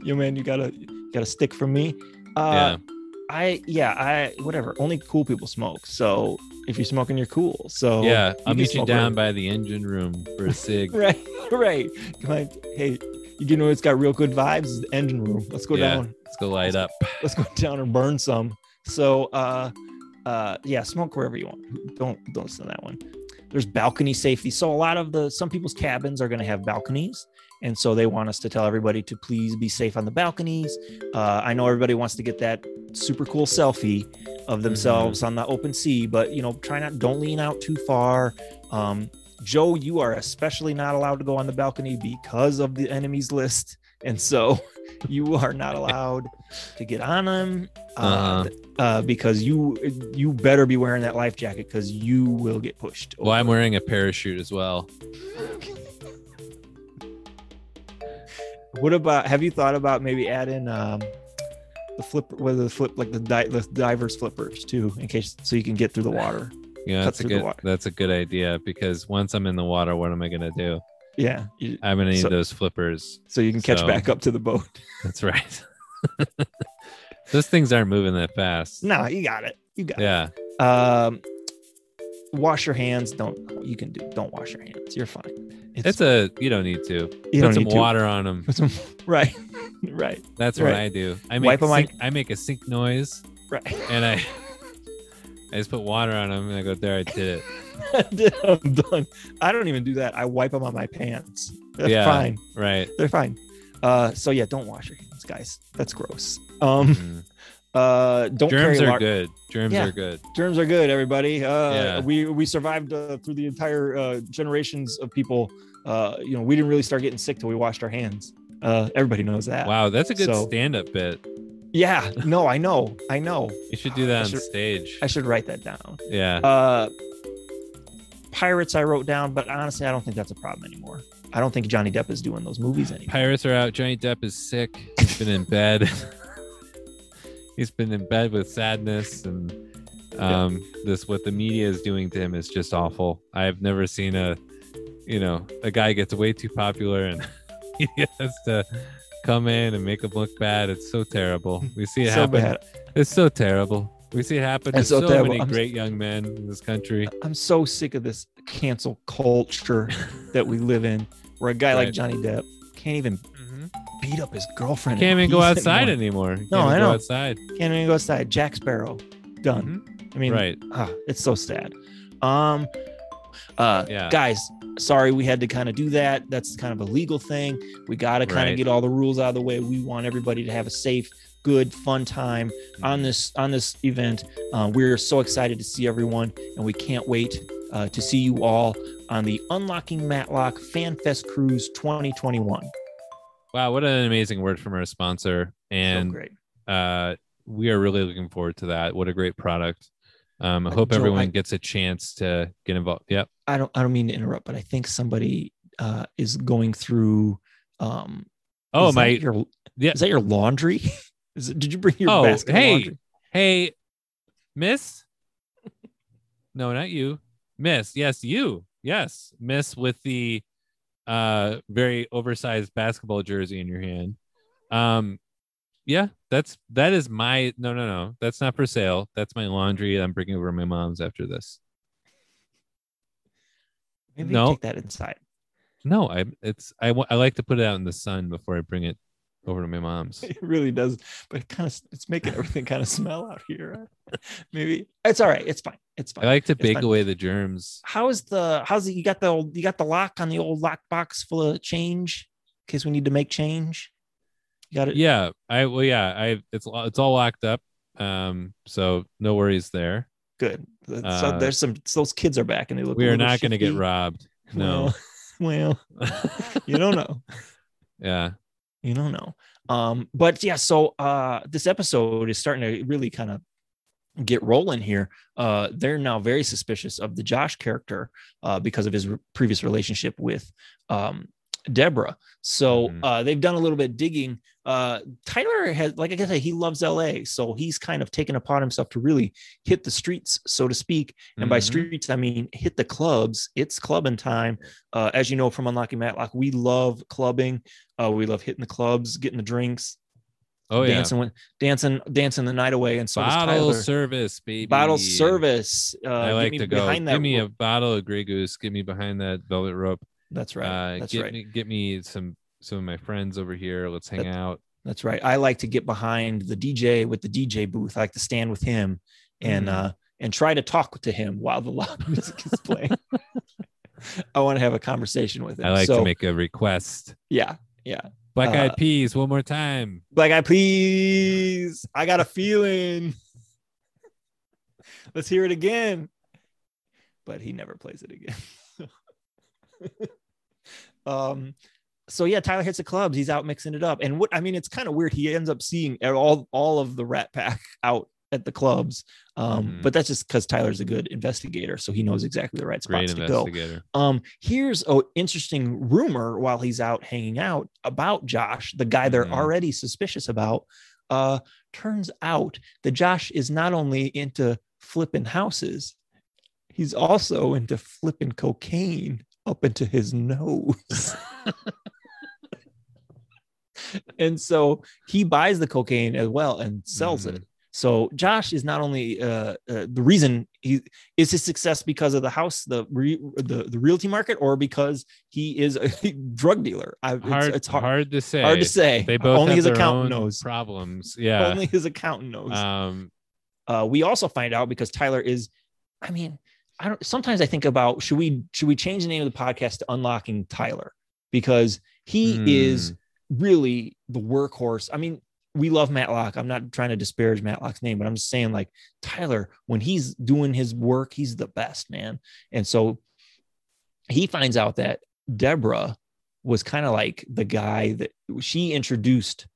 yo man, you got a you got a stick from me. Uh, yeah. I yeah, I whatever. Only cool people smoke. So if you're smoking, you're cool. So yeah. I'll meet you down by the engine room for a cig. Right, right. Come on, hey, you know it's got real good vibes. Is the engine room. Let's go Yeah. down. Let's go light up. Let's go down and burn some. So uh, uh, yeah, smoke wherever you want. Don't don't listen to that one. There's balcony safety. So a lot of the some people's cabins are going to have balconies. And so they want us to tell everybody to please be safe on the balconies. Uh, I know everybody wants to get that super cool selfie of themselves on the open sea, but you know, try not don't lean out too far. Um, Joe, you are especially not allowed to go on the balcony because of the enemies list, and so you are not allowed to get on them uh, Uh-huh. uh, because you you better be wearing that life jacket because you will get pushed. Well, I'm wearing a parachute as well. What about? Have you thought about maybe adding um, the flip, whether the flip like the, di- the divers flippers too, in case so you can get through the water. Yeah, that's a good. That's a good idea because once I'm in the water, what am I gonna do? Yeah, you- I'm gonna need So- those flippers. so you can catch So- back up to the boat. That's right. those things aren't moving that fast. no, you got it. You got it. Yeah. Um, wash your hands. Don't you can do don't wash your hands. You're fine. It's a you don't need to. you Put some need to. water on them. Some right, right, That's what I do. I make Wipe 'em a sink, I make a sink noise right. and I I just put water on them and I go there. I did it. I'm done. I don't even do that. I wipe them on my pants. That's Yeah. fine. Right. They're fine. Uh, so yeah, don't wash your hands, guys. That's gross. Um, Mhm. Uh, don't Germs carry are lar- good. Germs Yeah. are good. Germs are good, everybody. Uh, Yeah. we we survived uh, through the entire uh, generations of people. Uh, you know, we didn't really start getting sick till we washed our hands. Uh, everybody knows that. Wow, that's a good So- stand-up bit. Yeah. No, I know. I know. You should do I that on should- stage. I should write that down. Yeah. Uh, pirates, I wrote down, but honestly, I don't think that's a problem anymore. I don't think Johnny Depp is doing those movies anymore. Pirates are out. Johnny Depp is sick. He's been in bed. He's been in bed with sadness and um this what the media is doing to him is just awful. I've never seen a you know, a guy gets way too popular and he has to come in and make him look bad. It's so terrible. We see it so happen. bad. It's so terrible. We see it happen to so so, many I'm- great young men in this country. I'm so sick of this cancel culture that we live in, where a guy like Johnny Depp can't even beat up his girlfriend. Can't even go outside anymore. anymore. No, I go know. outside. Can't even go outside. Jack Sparrow, done. I mean, Right. ah, it's so sad. Um, uh, Yeah. guys, sorry we had to kind of do that. That's kind of a legal thing. We got to kind of Right. get all the rules out of the way. We want everybody to have a safe, good, fun time on this on this event. Uh, we're so excited to see everyone, and we can't wait uh, to see you all on the Unlocking Matlock Fan Fest Cruise 2021. Wow, what an amazing word from our sponsor. so And great. uh, we are really looking forward to that. What a great product. Um, I hope Joe, everyone I- gets a chance to get involved. Yep. I don't I don't mean to interrupt, but I think somebody uh, is going through. Um, Oh, is that my. your Yeah. is that your laundry? Is it, did you bring your Oh, basket hey. laundry? Hey, Miss. No, not you. Miss. Yes, you. Yes, Miss with the uh very oversized basketball jersey in your hand. Um yeah, that's that is my no no no. That's not for sale. That's my laundry I'm bringing over my mom's after this. Maybe No. take that inside. No, I it's I I like to put it out in the sun before I bring it over to my mom's. It really does, but it kind of it's making everything kind of smell out here. Maybe it's all right. It's fine. It's fine. I like to It's bake fine. away the germs. How's the how's the you got the old, you got the lock on the old lock box full of change in case we need to make change. You got it. Yeah, I well yeah, I it's it's all locked up. Um so no worries there. Good. so Uh, there's some those kids are back and they look. We are not going to get robbed. No. Well, well, you don't know. yeah. You don't know. Um but yeah so uh this episode is starting to really kind of get rolling here. Uh they're now very suspicious of the josh character uh because of his re- previous relationship with um deborah. So Mhm. uh they've done a little bit digging uh tyler has like i said he loves la so he's kind of taken upon himself to really hit the streets so to speak and by Mhm. streets i mean hit the clubs it's clubbing time uh, as you know from unlocking matlock we love clubbing uh, we love hitting the clubs getting the drinks Oh yeah. dancing with dancing dancing the night away and so Bottle service, baby. bottle service uh, I like to go. behind that Give me a bottle of Grey Goose. Get me behind that velvet rope. that's right Uh, that's get right me get me some some of my friends over here. Let's hang That- out. that's right i like to get behind the dj with the dj booth i like to stand with him and Mm. uh and try to talk to him while the loud music is playing i want to have a conversation with him I like so to make a request. yeah yeah Black Uh, eyed peas one more time. Black Eye, Peas, I got a feeling. Let's hear it again. But he never plays it again. um, so yeah, Tyler hits the clubs. He's out mixing it up. And what I mean, it's kind of weird. He ends up seeing all all of the Rat Pack out at the clubs. Um, Mhm. but that's just because Tyler's a good investigator, so he knows exactly the right Great spots to go. Um, here's an interesting rumor while he's out hanging out about Josh, the guy they're Mhm. already suspicious about. Uh, turns out that Josh is not only into flipping houses, he's also into flipping cocaine up into his nose. and so he buys the cocaine as well and sells Mhm. it. So Josh is not only uh, uh, the reason he is his success because of the house, the re, the the realty market, or because he is a drug dealer. I, it's, hard, it's hard, hard to say. hard to say. They both only his accountant knows. problems. Yeah. Only his accountant knows. um. uh, we also find out because Tyler is, I mean, I don't. Sometimes I think about should we should we change the name of the podcast to Unlocking Tyler because he Hmm. is really the workhorse. I mean, we love Matlock. I'm not trying to disparage Matlock's name, but I'm just saying like Tyler when he's doing his work, he's the best man. And so he finds out that Deborah was kind of like the guy that she introduced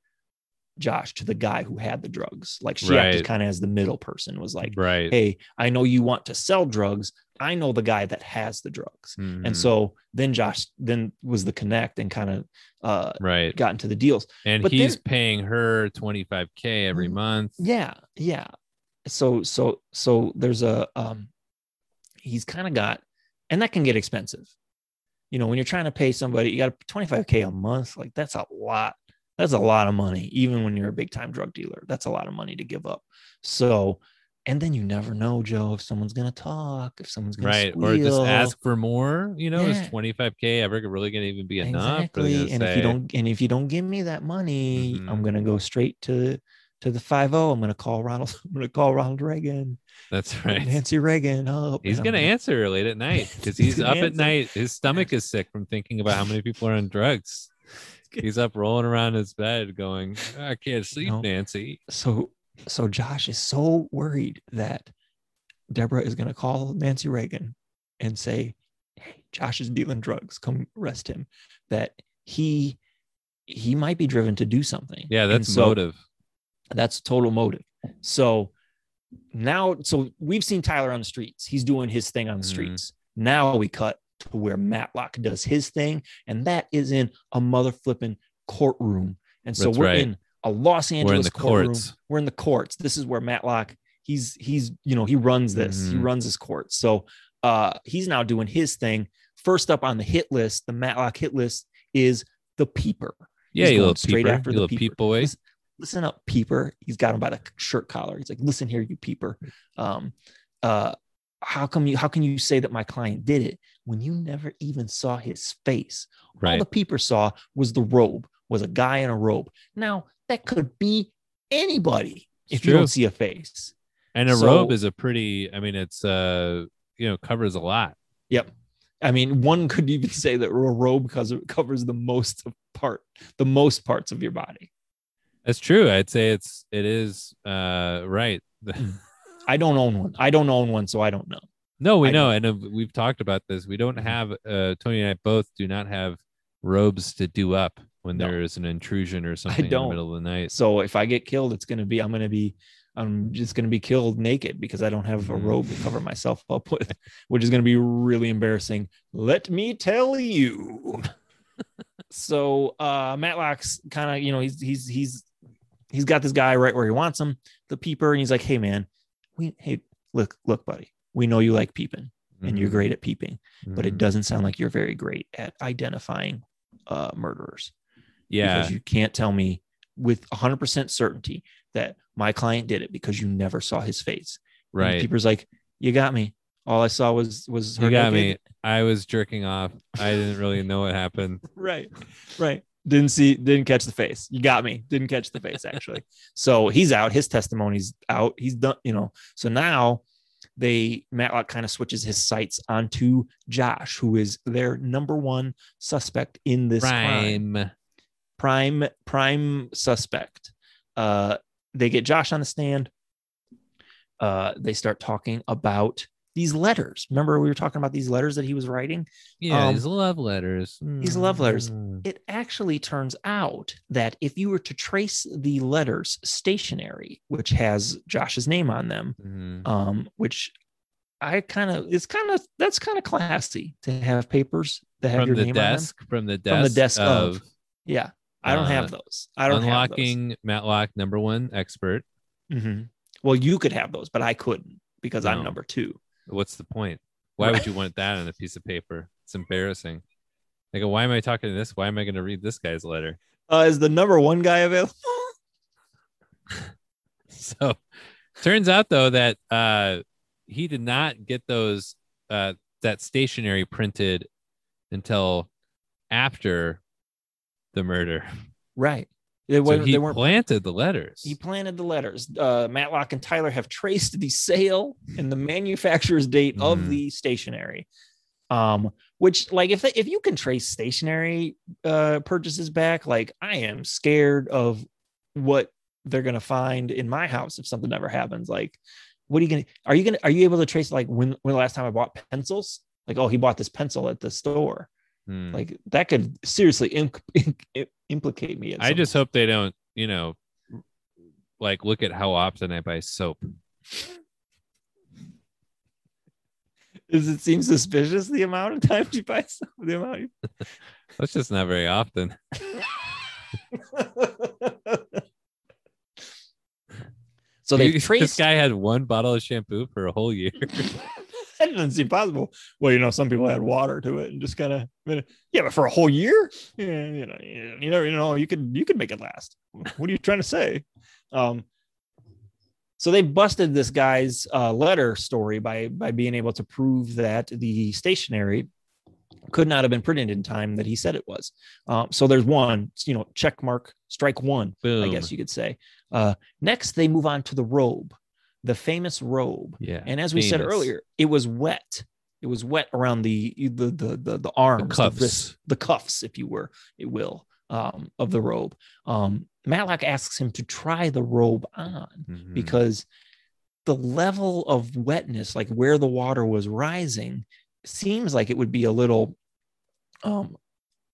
Josh to the guy who had the drugs. Like she acted kind of as the middle person, was like, right. Hey, I know you want to sell drugs. I know the guy that has the drugs. Mhm. And so then Josh then was the connect and kind of uh right. got into the deals. And but he's then- paying her 25k every Mm, month. Yeah, yeah. So so so there's a um he's kind of got and that can get expensive. You know, when you're trying to pay somebody, you got 25k a month, like that's a lot. That's a lot of money even when you're a big time drug dealer. That's a lot of money to give up. So and then you never know, Joe, if someone's going to talk, if someone's going Right. to Or just ask for more. You know, Yeah. is 25k ever really to even be enough? Exactly gonna and if you don't and if you don't give me that money Mhm. i'm gonna go straight to to the 5 i'm gonna call ronald i'm gonna call ronald reagan That's right. nancy reagan up He's gonna I'm answer late at night because He's he's gonna up at night. His stomach is sick from thinking about how many people are on drugs. He's up rolling around his bed, going, "I can't sleep, know, Nancy." so so josh is so worried that deborah is gonna call nancy reagan and say hey josh is dealing drugs come arrest him that he he might be driven to do something Yeah, that's so- motive. That's total motive. So now, so we've seen Tyler on the streets. He's doing his thing on the Mhm. streets. Now we cut to where Matlock does his thing, and that is in a mother flipping courtroom. And so That's we're right. in a Los Angeles We're in the courtroom. courts. We're in the courts. This is where Matlock. He's he's you know he runs this. He Mhm. runs his courts. So uh he's now doing his thing. First up on the hit list, the Matlock hit list is the Peeper. Yeah, He's you little straight peeper, after you the little peeper. peep boy. Listen, listen up, peeper. He's got him by the shirt collar. He's like, listen here, you peeper. Um, uh, how come you how can you say that my client did it when you never even saw his face? All the peeper saw was the robe, was a guy in a robe. Now that could be anybody if you don't see a face. And a So- robe is a pretty. I mean, it's uh, you know, covers a lot. Yep. I mean, one could even say that a robe because it covers the most part, the most parts of your body. That's true. I'd say it's it is uh right. I don't own one. I don't own one, so I don't know. no, we I know, and uh, we've talked about this. We don't have uh Tony and I both do not have robes to do up when No. there is an intrusion or something in the don't. in the middle of the night. So if I get killed, it's gonna be I'm gonna be I'm just gonna be killed naked because I don't have a Mhm. robe to cover myself up with, which is gonna be really embarrassing. Let me tell you. so uh Matlock's kind of you know he's he's he's he's got this guy right where he wants him, the peeper, and he's like, hey man, we hey look look buddy, we know you like peeping and you're Mhm. great at peeping, but it Mhm. doesn't sound like you're very great at identifying uh murderers yeah, because you can't tell me with 100% certainty that my client did it because you never saw his face. And the right. Peeper's like, you got me. All I saw was was her You got me. I was jerking off. I didn't really know what happened. Right, right. Didn't see, didn't catch the face. You got me. Didn't catch the face actually. so he's out. His testimony's out. He's done. You know. So now they Matlock kind of switches his sights onto Josh, who is their number one suspect in this crime. Prime. Prime prime suspect. Uh, they get Josh on the stand. Uh, they start talking about these letters. Remember, we were talking about these letters that he was writing. Yeah, Um, these love letters. these love letters. Mm. It actually turns out that if you were to trace the letters stationery, which has Josh's name on them, Mhm. um, which I kind of it's kind of that's kind of classy to have papers that have From your name on them. from the desk, From the desk of. of Yeah, I don't uh, have those. I don't unlocking Matlock number one expert. hmm Well, you could have those, but I couldn't because I'm number two. What's the point? Why would you want that on a piece of paper? It's embarrassing. I go, why am I talking to this? Why am I going to read this guy's letter? Uh, is the number one guy available? So Turns out though that uh, he did not get those uh, that stationery printed until after the murder. Right. They, So he weren't planted the letters. He planted the letters. Uh, Matlock and Tyler have traced the sale and the manufacturer's date of Mhm. the stationery. Um, which like if they, if you can trace stationery uh purchases back, like I am scared of what they're gonna find in my house if something ever happens. Like, what are you gonna are you gonna are you able to trace like when when the last time I bought pencils? Like, oh, he bought this pencil at the store. Hmm. Like that could seriously imp- implicate me. I just hope they don't, you know, like look at how often I buy soap. Does it seem suspicious the amount of times you buy soap? The amount. You... That's just not very often. so they this traced. guy had one bottle of shampoo for a whole year. that doesn't seem possible. Well, you know, some people add water to it and just kind of. Yeah, but for a whole year, yeah, you know, you never, you know, you could you could make it last. What are you trying to say? Um. So they busted this guy's uh, letter story by by being able to prove that the stationery could not have been printed in time that he said it was. Um, so there's one, you know, check mark, strike one. Boom. I guess you could say. Uh, next, they move on to the robe, the famous robe. Yeah. And as we said earlier, it was wet. It was wet around the the the the, the arms, cuffs. wrists, the cuffs, if you were, it will, um, of the robe. Um, Matlock asks him to try the robe on Mhm. because the level of wetness, like where the water was rising, seems like it would be a little um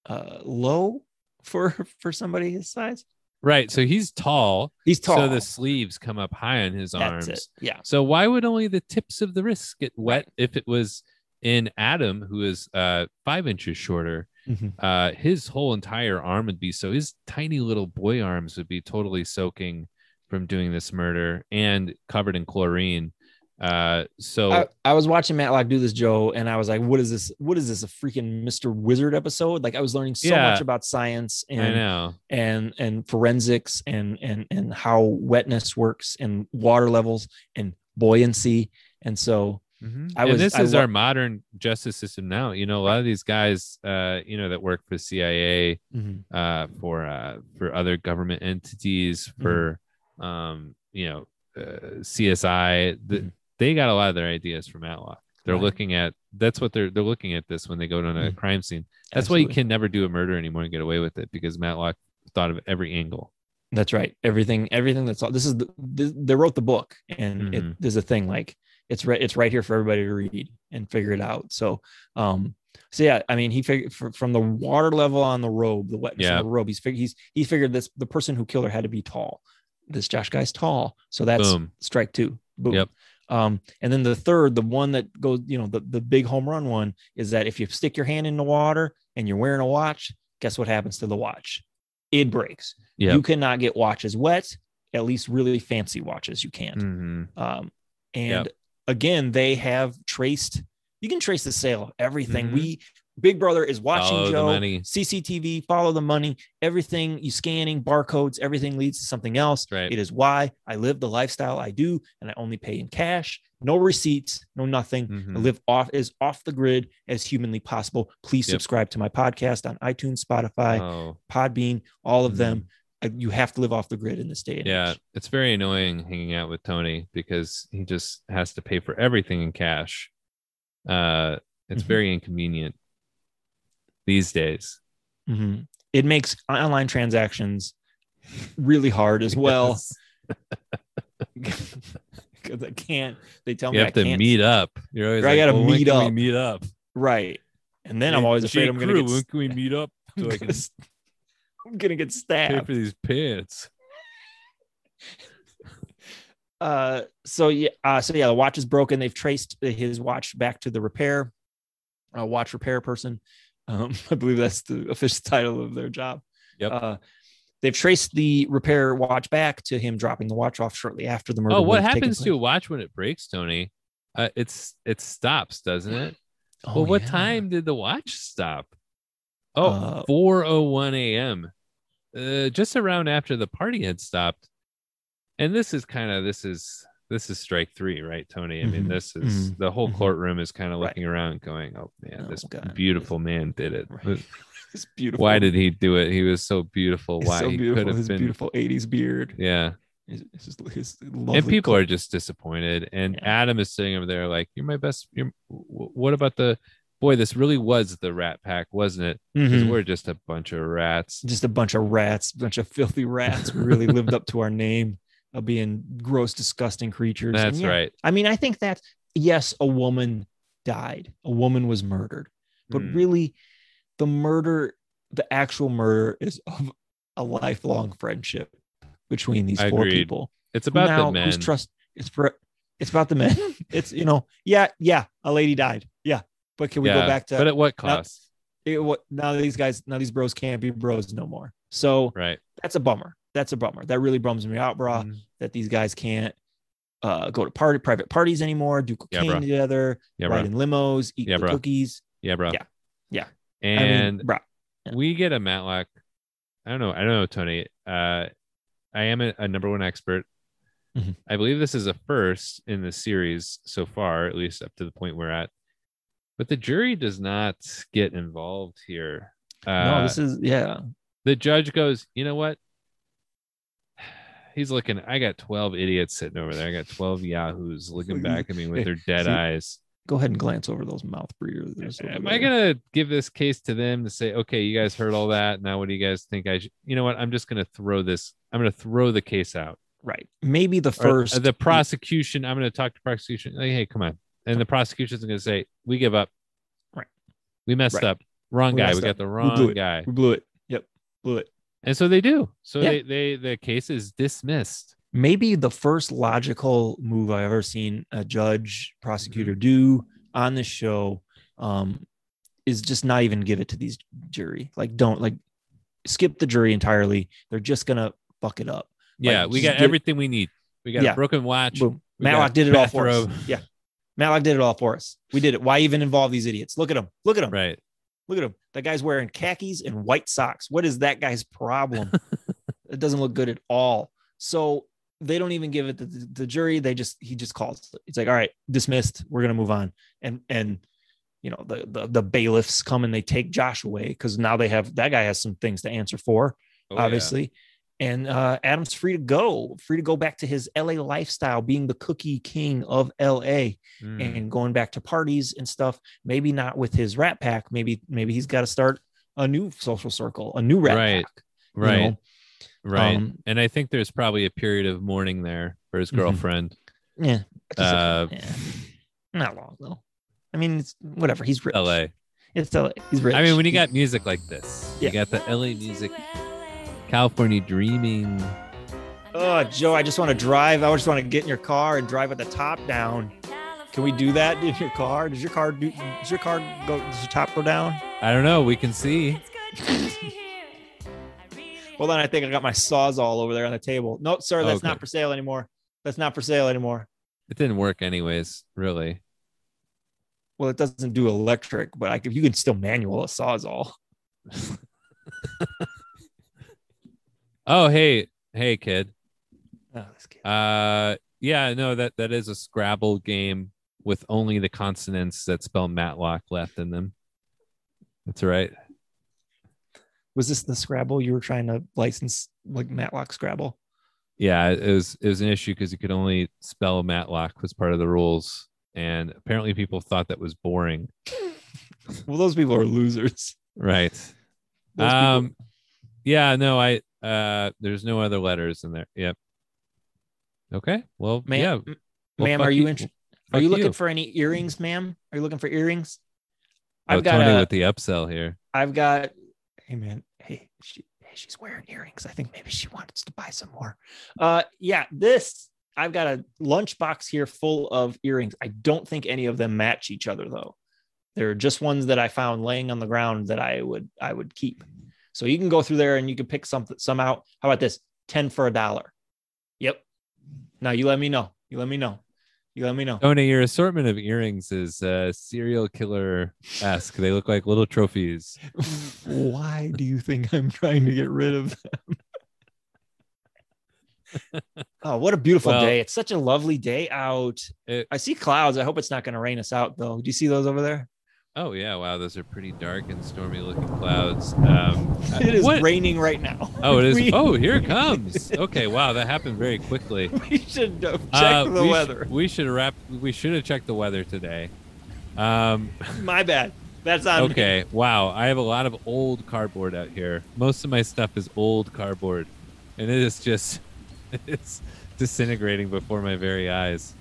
uh low for for somebody his size. Right. So he's tall. He's tall. So the sleeves come up high on his That's arms. it. Yeah. So why would only the tips of the wrists get wet Right. if it was in Adam, who is uh five inches shorter? Mhm. Uh, his whole entire arm would be so his tiny little boy arms would be totally soaking from doing this murder and covered in chlorine. Uh, so I, I was watching Matlock do this, Joe, and I was like, "What is this? What is this? A freaking Mr. Wizard episode?" Like I was learning so Yeah. much about science I and know. and and forensics and and and how wetness works and water levels and buoyancy. And so Mhm. I and was- this I is wa- our modern justice system now. You know, a lot of these guys, uh, you know, that work for CIA, uh, for uh, for other government entities, Mm-hmm. for um, you know, uh, CSI. The, Mhm. They got a lot of their ideas from Matlock. They're Right. looking at that's what they're they're looking at this when they go to a Mhm. crime scene. That's why you can never do a murder anymore and get away with it because Matlock thought of every angle. That's right. Everything, everything that's all. This is the, this, they wrote the book, and Mhm. it, there's a thing like it's right. It's right here for everybody to read and figure it out. So, um, so yeah, I mean, he figured from the water level on the robe, the wetness Yeah. of the robe. He's figured he's he figured this the person who killed her had to be tall. This Josh guy's tall, so that's Boom. strike two. Boom. Yep. Um, and then the third, the one that goes, you know, the, the big home run one is that if you stick your hand in the water and you're wearing a watch, guess what happens to the watch? It breaks. Yeah. You cannot get watches wet, at least really fancy watches you can't. hmm Um, and Yep. again, they have traced, you can trace the sale of everything. Mhm. We, Big Brother is watching Follow Joe, money. CCTV, follow the money, everything you scanning, barcodes, everything leads to something else. Right. It is why I live the lifestyle I do, and I only pay in cash, no receipts, no nothing. I Mhm. live off as off the grid as humanly possible. Please Yep. subscribe to my podcast on iTunes, Spotify, Oh. Podbean, all of them. Uh, You have to live off the grid in this day and Yeah, age. it's very annoying hanging out with Tony because he just has to pay for everything in cash. Uh, it's Mhm. very inconvenient these days. Mhm. It makes online transactions really hard as well because I can't. They tell you me have I to can't. meet up. You're always I like, gotta "Well, when meet up." meet up. right, and then I'm always afraid Jake I'm gonna get. When can we meet up so I I'm gonna I'm gonna get pay stabbed. for these pants? Uh, so yeah, uh, so yeah, the watch is broken. They've traced his watch back to the repair, uh, watch repair person. Um, I believe that's the official title of their job. Yep. Uh, they've traced the repair watch back to him dropping the watch off shortly after the murder. Oh, what would have taken happens to a watch when it breaks, Tony? Uh, it's it stops, doesn't it? Oh, well, what yeah. time did the watch stop? Oh, Uh, 4:01 a.m. Uh, just around after the party had stopped. And this is kind of this is this is strike three, right, Tony? I mean, Mhm, this is mhm, the whole mhm. courtroom is kind of Right. looking around, going, "Oh man, Oh, this God. beautiful man did it. Right. It's beautiful. Why did he do it? He was so beautiful. He's Why so he beautiful? could have His been? beautiful '80s beard. Yeah, His, his, his lovely and people are just disappointed. And Yeah. Adam is sitting over there like, "You're my best. You're. What about the boy? This really was the Rat Pack, wasn't it? Because Mhm. we're just a bunch of rats." just a bunch of rats, a bunch of filthy rats. We really lived up to our name of being gross, disgusting creatures. That's yeah, right. I mean, I think that yes, a woman died, a woman was murdered, but Hmm. really, the murder, the actual murder, is of a lifelong friendship between these four people. It's about now, the men. Who's trust? It's for. It's about the men. It's you know, yeah, yeah. A lady died. Yeah, but can we yeah, go back to but at what now- cost? it, what? Now these guys, now these bros can't be bros no more. So right. that's a bummer. That's a bummer. That really bums me out, bro. Mhm. That these guys can't uh, go to party private parties anymore, do cocaine bro. together, Yeah, bro. ride in limos, eat Yeah, the cookies. Yeah, bro. Yeah. Yeah. And I mean, bro. yeah. we get a Matlock. I don't know. I don't know, Tony. Uh, I am a, a number one expert. Mhm. I believe this is a first in the series so far, at least up to the point we're at. But the jury does not get involved here. Uh, no, this is yeah. the judge goes, you know what? He's looking. I got 12 idiots sitting over there. I got 12 yahoos looking back at me with their dead see, eyes. Go ahead and glance over those mouth breathers. Am I gonna give this case to them to say, okay, you guys heard all that. Now, what do you guys think? I should, you know what? I'm just gonna throw this. I'm gonna throw the case out. right? Maybe the Or, uh, first the prosecution. I'm gonna talk to prosecution. Like, hey, come on. And the prosecution's gonna say, we give up. Right. We messed Right. up. Wrong We guy. We got up. the wrong it. guy. We blew it. Yep, blew it. And so they do. So Yeah. they they the case is dismissed. maybe the first logical move I've ever seen a judge prosecutor Mm-hmm. do on this show um, is just not even give it to these jury. Like, don't like skip the jury entirely. They're just gonna fuck it up. Yeah, we got everything we need. We got Yeah. a broken watch. Boom. Matlock did it all for us. Yeah, Matlock did it all for us. We did it. Why even involve these idiots? Look at them. Look at them. Right. Look at him. That guy's wearing khakis and white socks. What is that guy's problem? it doesn't look good at all. So they don't even give it to the, the jury. They just he just calls. it. It's like, all right, dismissed. We're gonna move on. And and you know the the, the bailiffs come and they take Josh away because now they have that guy has some things to answer for, Oh, yeah. And uh, Adam's free to go, free to go back to his LA lifestyle, being the cookie king of LA Mm. and going back to parties and stuff. Maybe not with his rat pack. Maybe maybe he's got to start a new social circle, a new rat Right. pack. you right. know? Right. Um, and I think there's probably a period of mourning there for his Mhm. girlfriend. Yeah. It's just- Uh, yeah. Not long though. I mean, it's whatever. He's rich. LA. It's LA. He's rich. I mean, when you got music like this, Yeah. you got the LA music, California dreaming. oh, Joe, I just want to drive. I just want to get in your car and drive with the top down. Can we do that in your car? Does your car do? Does your car go? Does your top go down? I don't know. We can see. well, then I think I got my Sawzall over there on the table. No, sir, that's Okay. not for sale anymore. That's not for sale anymore. It didn't work anyways, really. Well, it doesn't do electric, but I could, you can still manual a sawzall. Oh, hey, hey, kid. Oh, this kid. Uh, yeah, no, that that is a Scrabble game with only the consonants that spell Matlock left in them. That's right. Was this the Scrabble you were trying to license, like Matlock Scrabble? Yeah, it was it was an issue because you could only spell Matlock was part of the rules, and apparently people thought that was boring. Well, those people are losers. Right. Those people- Um. Yeah. No. I. Uh. There's no other letters in there. Yep. Okay. Well. ma'am, yeah. Well, ma'am, are you int- are you looking you. for any earrings, ma'am? Are you looking for earrings? Oh, I've got Tony a, with the upsell here. I've got. Hey, man. Hey, she, hey, she's wearing earrings. I think maybe she wants to buy some more. Uh, yeah. This I've got a lunchbox here full of earrings. I don't think any of them match each other though. They're just ones that I found laying on the ground that I would I would keep. So you can go through there and you can pick something some out. How about this? 10 for a dollar. Yep. Now you let me know. You let me know. You let me know. Tony, your assortment of earrings is uh, serial killer esque. they look like little trophies. Why do you think I'm trying to get rid of them? Oh, what a beautiful Well- day. It's such a lovely day out. It- I see clouds. I hope it's not going to rain us out, though. Do you see those over there? Oh yeah, wow, those are pretty dark and stormy looking clouds. Um, It is what- raining right now. Oh, it is. We- Oh, here it comes. Okay, wow, that happened very quickly. we should uh, check Uh, the we sh- weather. we should have wrap. We should have checked the weather today. Um, My bad. That's on me. okay, wow, I have a lot of old cardboard out here. Most of my stuff is old cardboard, and it is just it's disintegrating before my very eyes.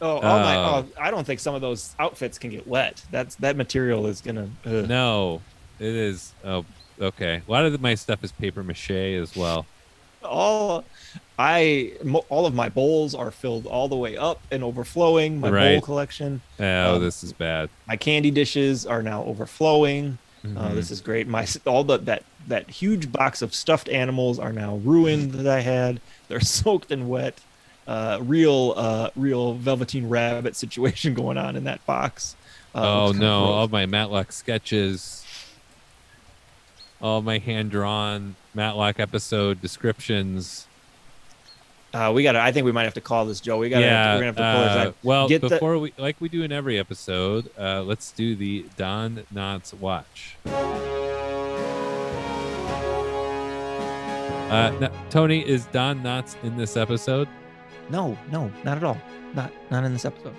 Oh, oh my! Uh, Oh, I don't think some of those outfits can get wet. That's that material is gonna. ugh. No, it is. Oh, okay. A lot of my stuff is paper mache as well. All, I mo- all of my bowls are filled all the way up and overflowing. My bowl collection, Oh, Um, this is bad. my candy dishes are now overflowing. Uh, Mhm. this is great. My all the that that huge box of stuffed animals are now ruined that I had. They're soaked and wet. Uh, real uh, real velveteen rabbit situation going on in that box. Uh, oh no, all my Matlock sketches, all my hand drawn Matlock episode descriptions. Uh, we got. to I think we might have to call this Joe. We got. yeah. We're gonna have to pull uh, well, Get the- before we like we do in every episode, uh, let's do the Don Knotts watch. Uh, no, Tony, is Don Knotts in this episode? No, no, not at all. Not not in this episode.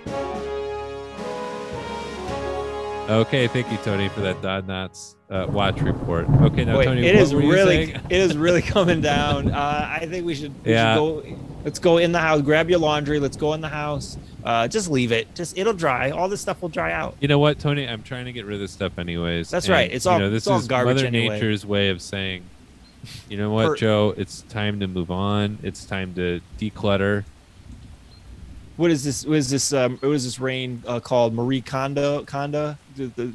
Okay, thank you, Tony, for that Don Knotts uh, watch report. Okay, now Wait, Tony, it what is were really saying? it is really coming down. Uh, I think we should, we Yeah. should go. Let's go in the house. Grab your laundry. Let's go in the house. Uh, just leave it. Just it'll dry. All this stuff will dry out. You know what, Tony? I'm trying to get rid of this stuff anyways. That's And, right. It's you all- know, this it's all is garbage Mother anyway. Nature's way of saying, you know what, Per- Joe? It's time to move on. It's time to declutter. What is this? What is this? Um, what is this rain uh, called? Marie Kondo. Kondo. The, the,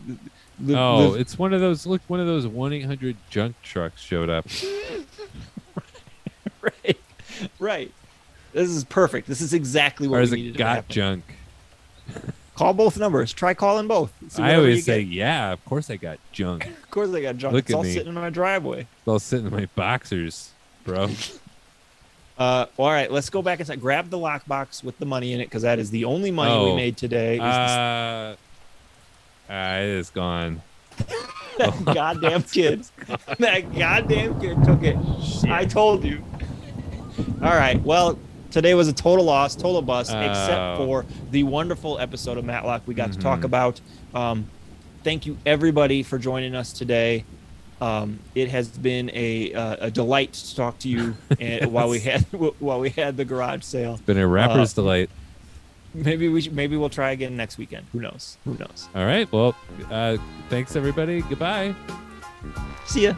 the, oh, the- it's one of those. Look, one of those one eight hundred junk trucks showed up. right, right. This is perfect. This is exactly what or we is needed it to got junk? Call both numbers. Try calling both. I always say, get. yeah, of course I got junk. Of course, I got junk. Look it's at all me. sitting in my driveway. It's all sitting in my boxers, bro. Uh, all right, let's go back inside. Grab the lockbox with the money in it because that is the only money we Oh. made today. Is Uh, uh, it is gone. that goddamn kid. that goddamn kid took it. I told you. All right. Well, today was a total loss, total bust, except Oh. for the wonderful episode of Matlock we got to talk Mhm. about. Um, thank you everybody for joining us today. Um, it has been a, uh, a delight to talk to you and while we had while we had the garage sale. Been a rapper's Uh, delight. Maybe we should, maybe we'll try again next weekend. Who knows? Who knows? All right. Well, uh, thanks everybody. Goodbye. See ya.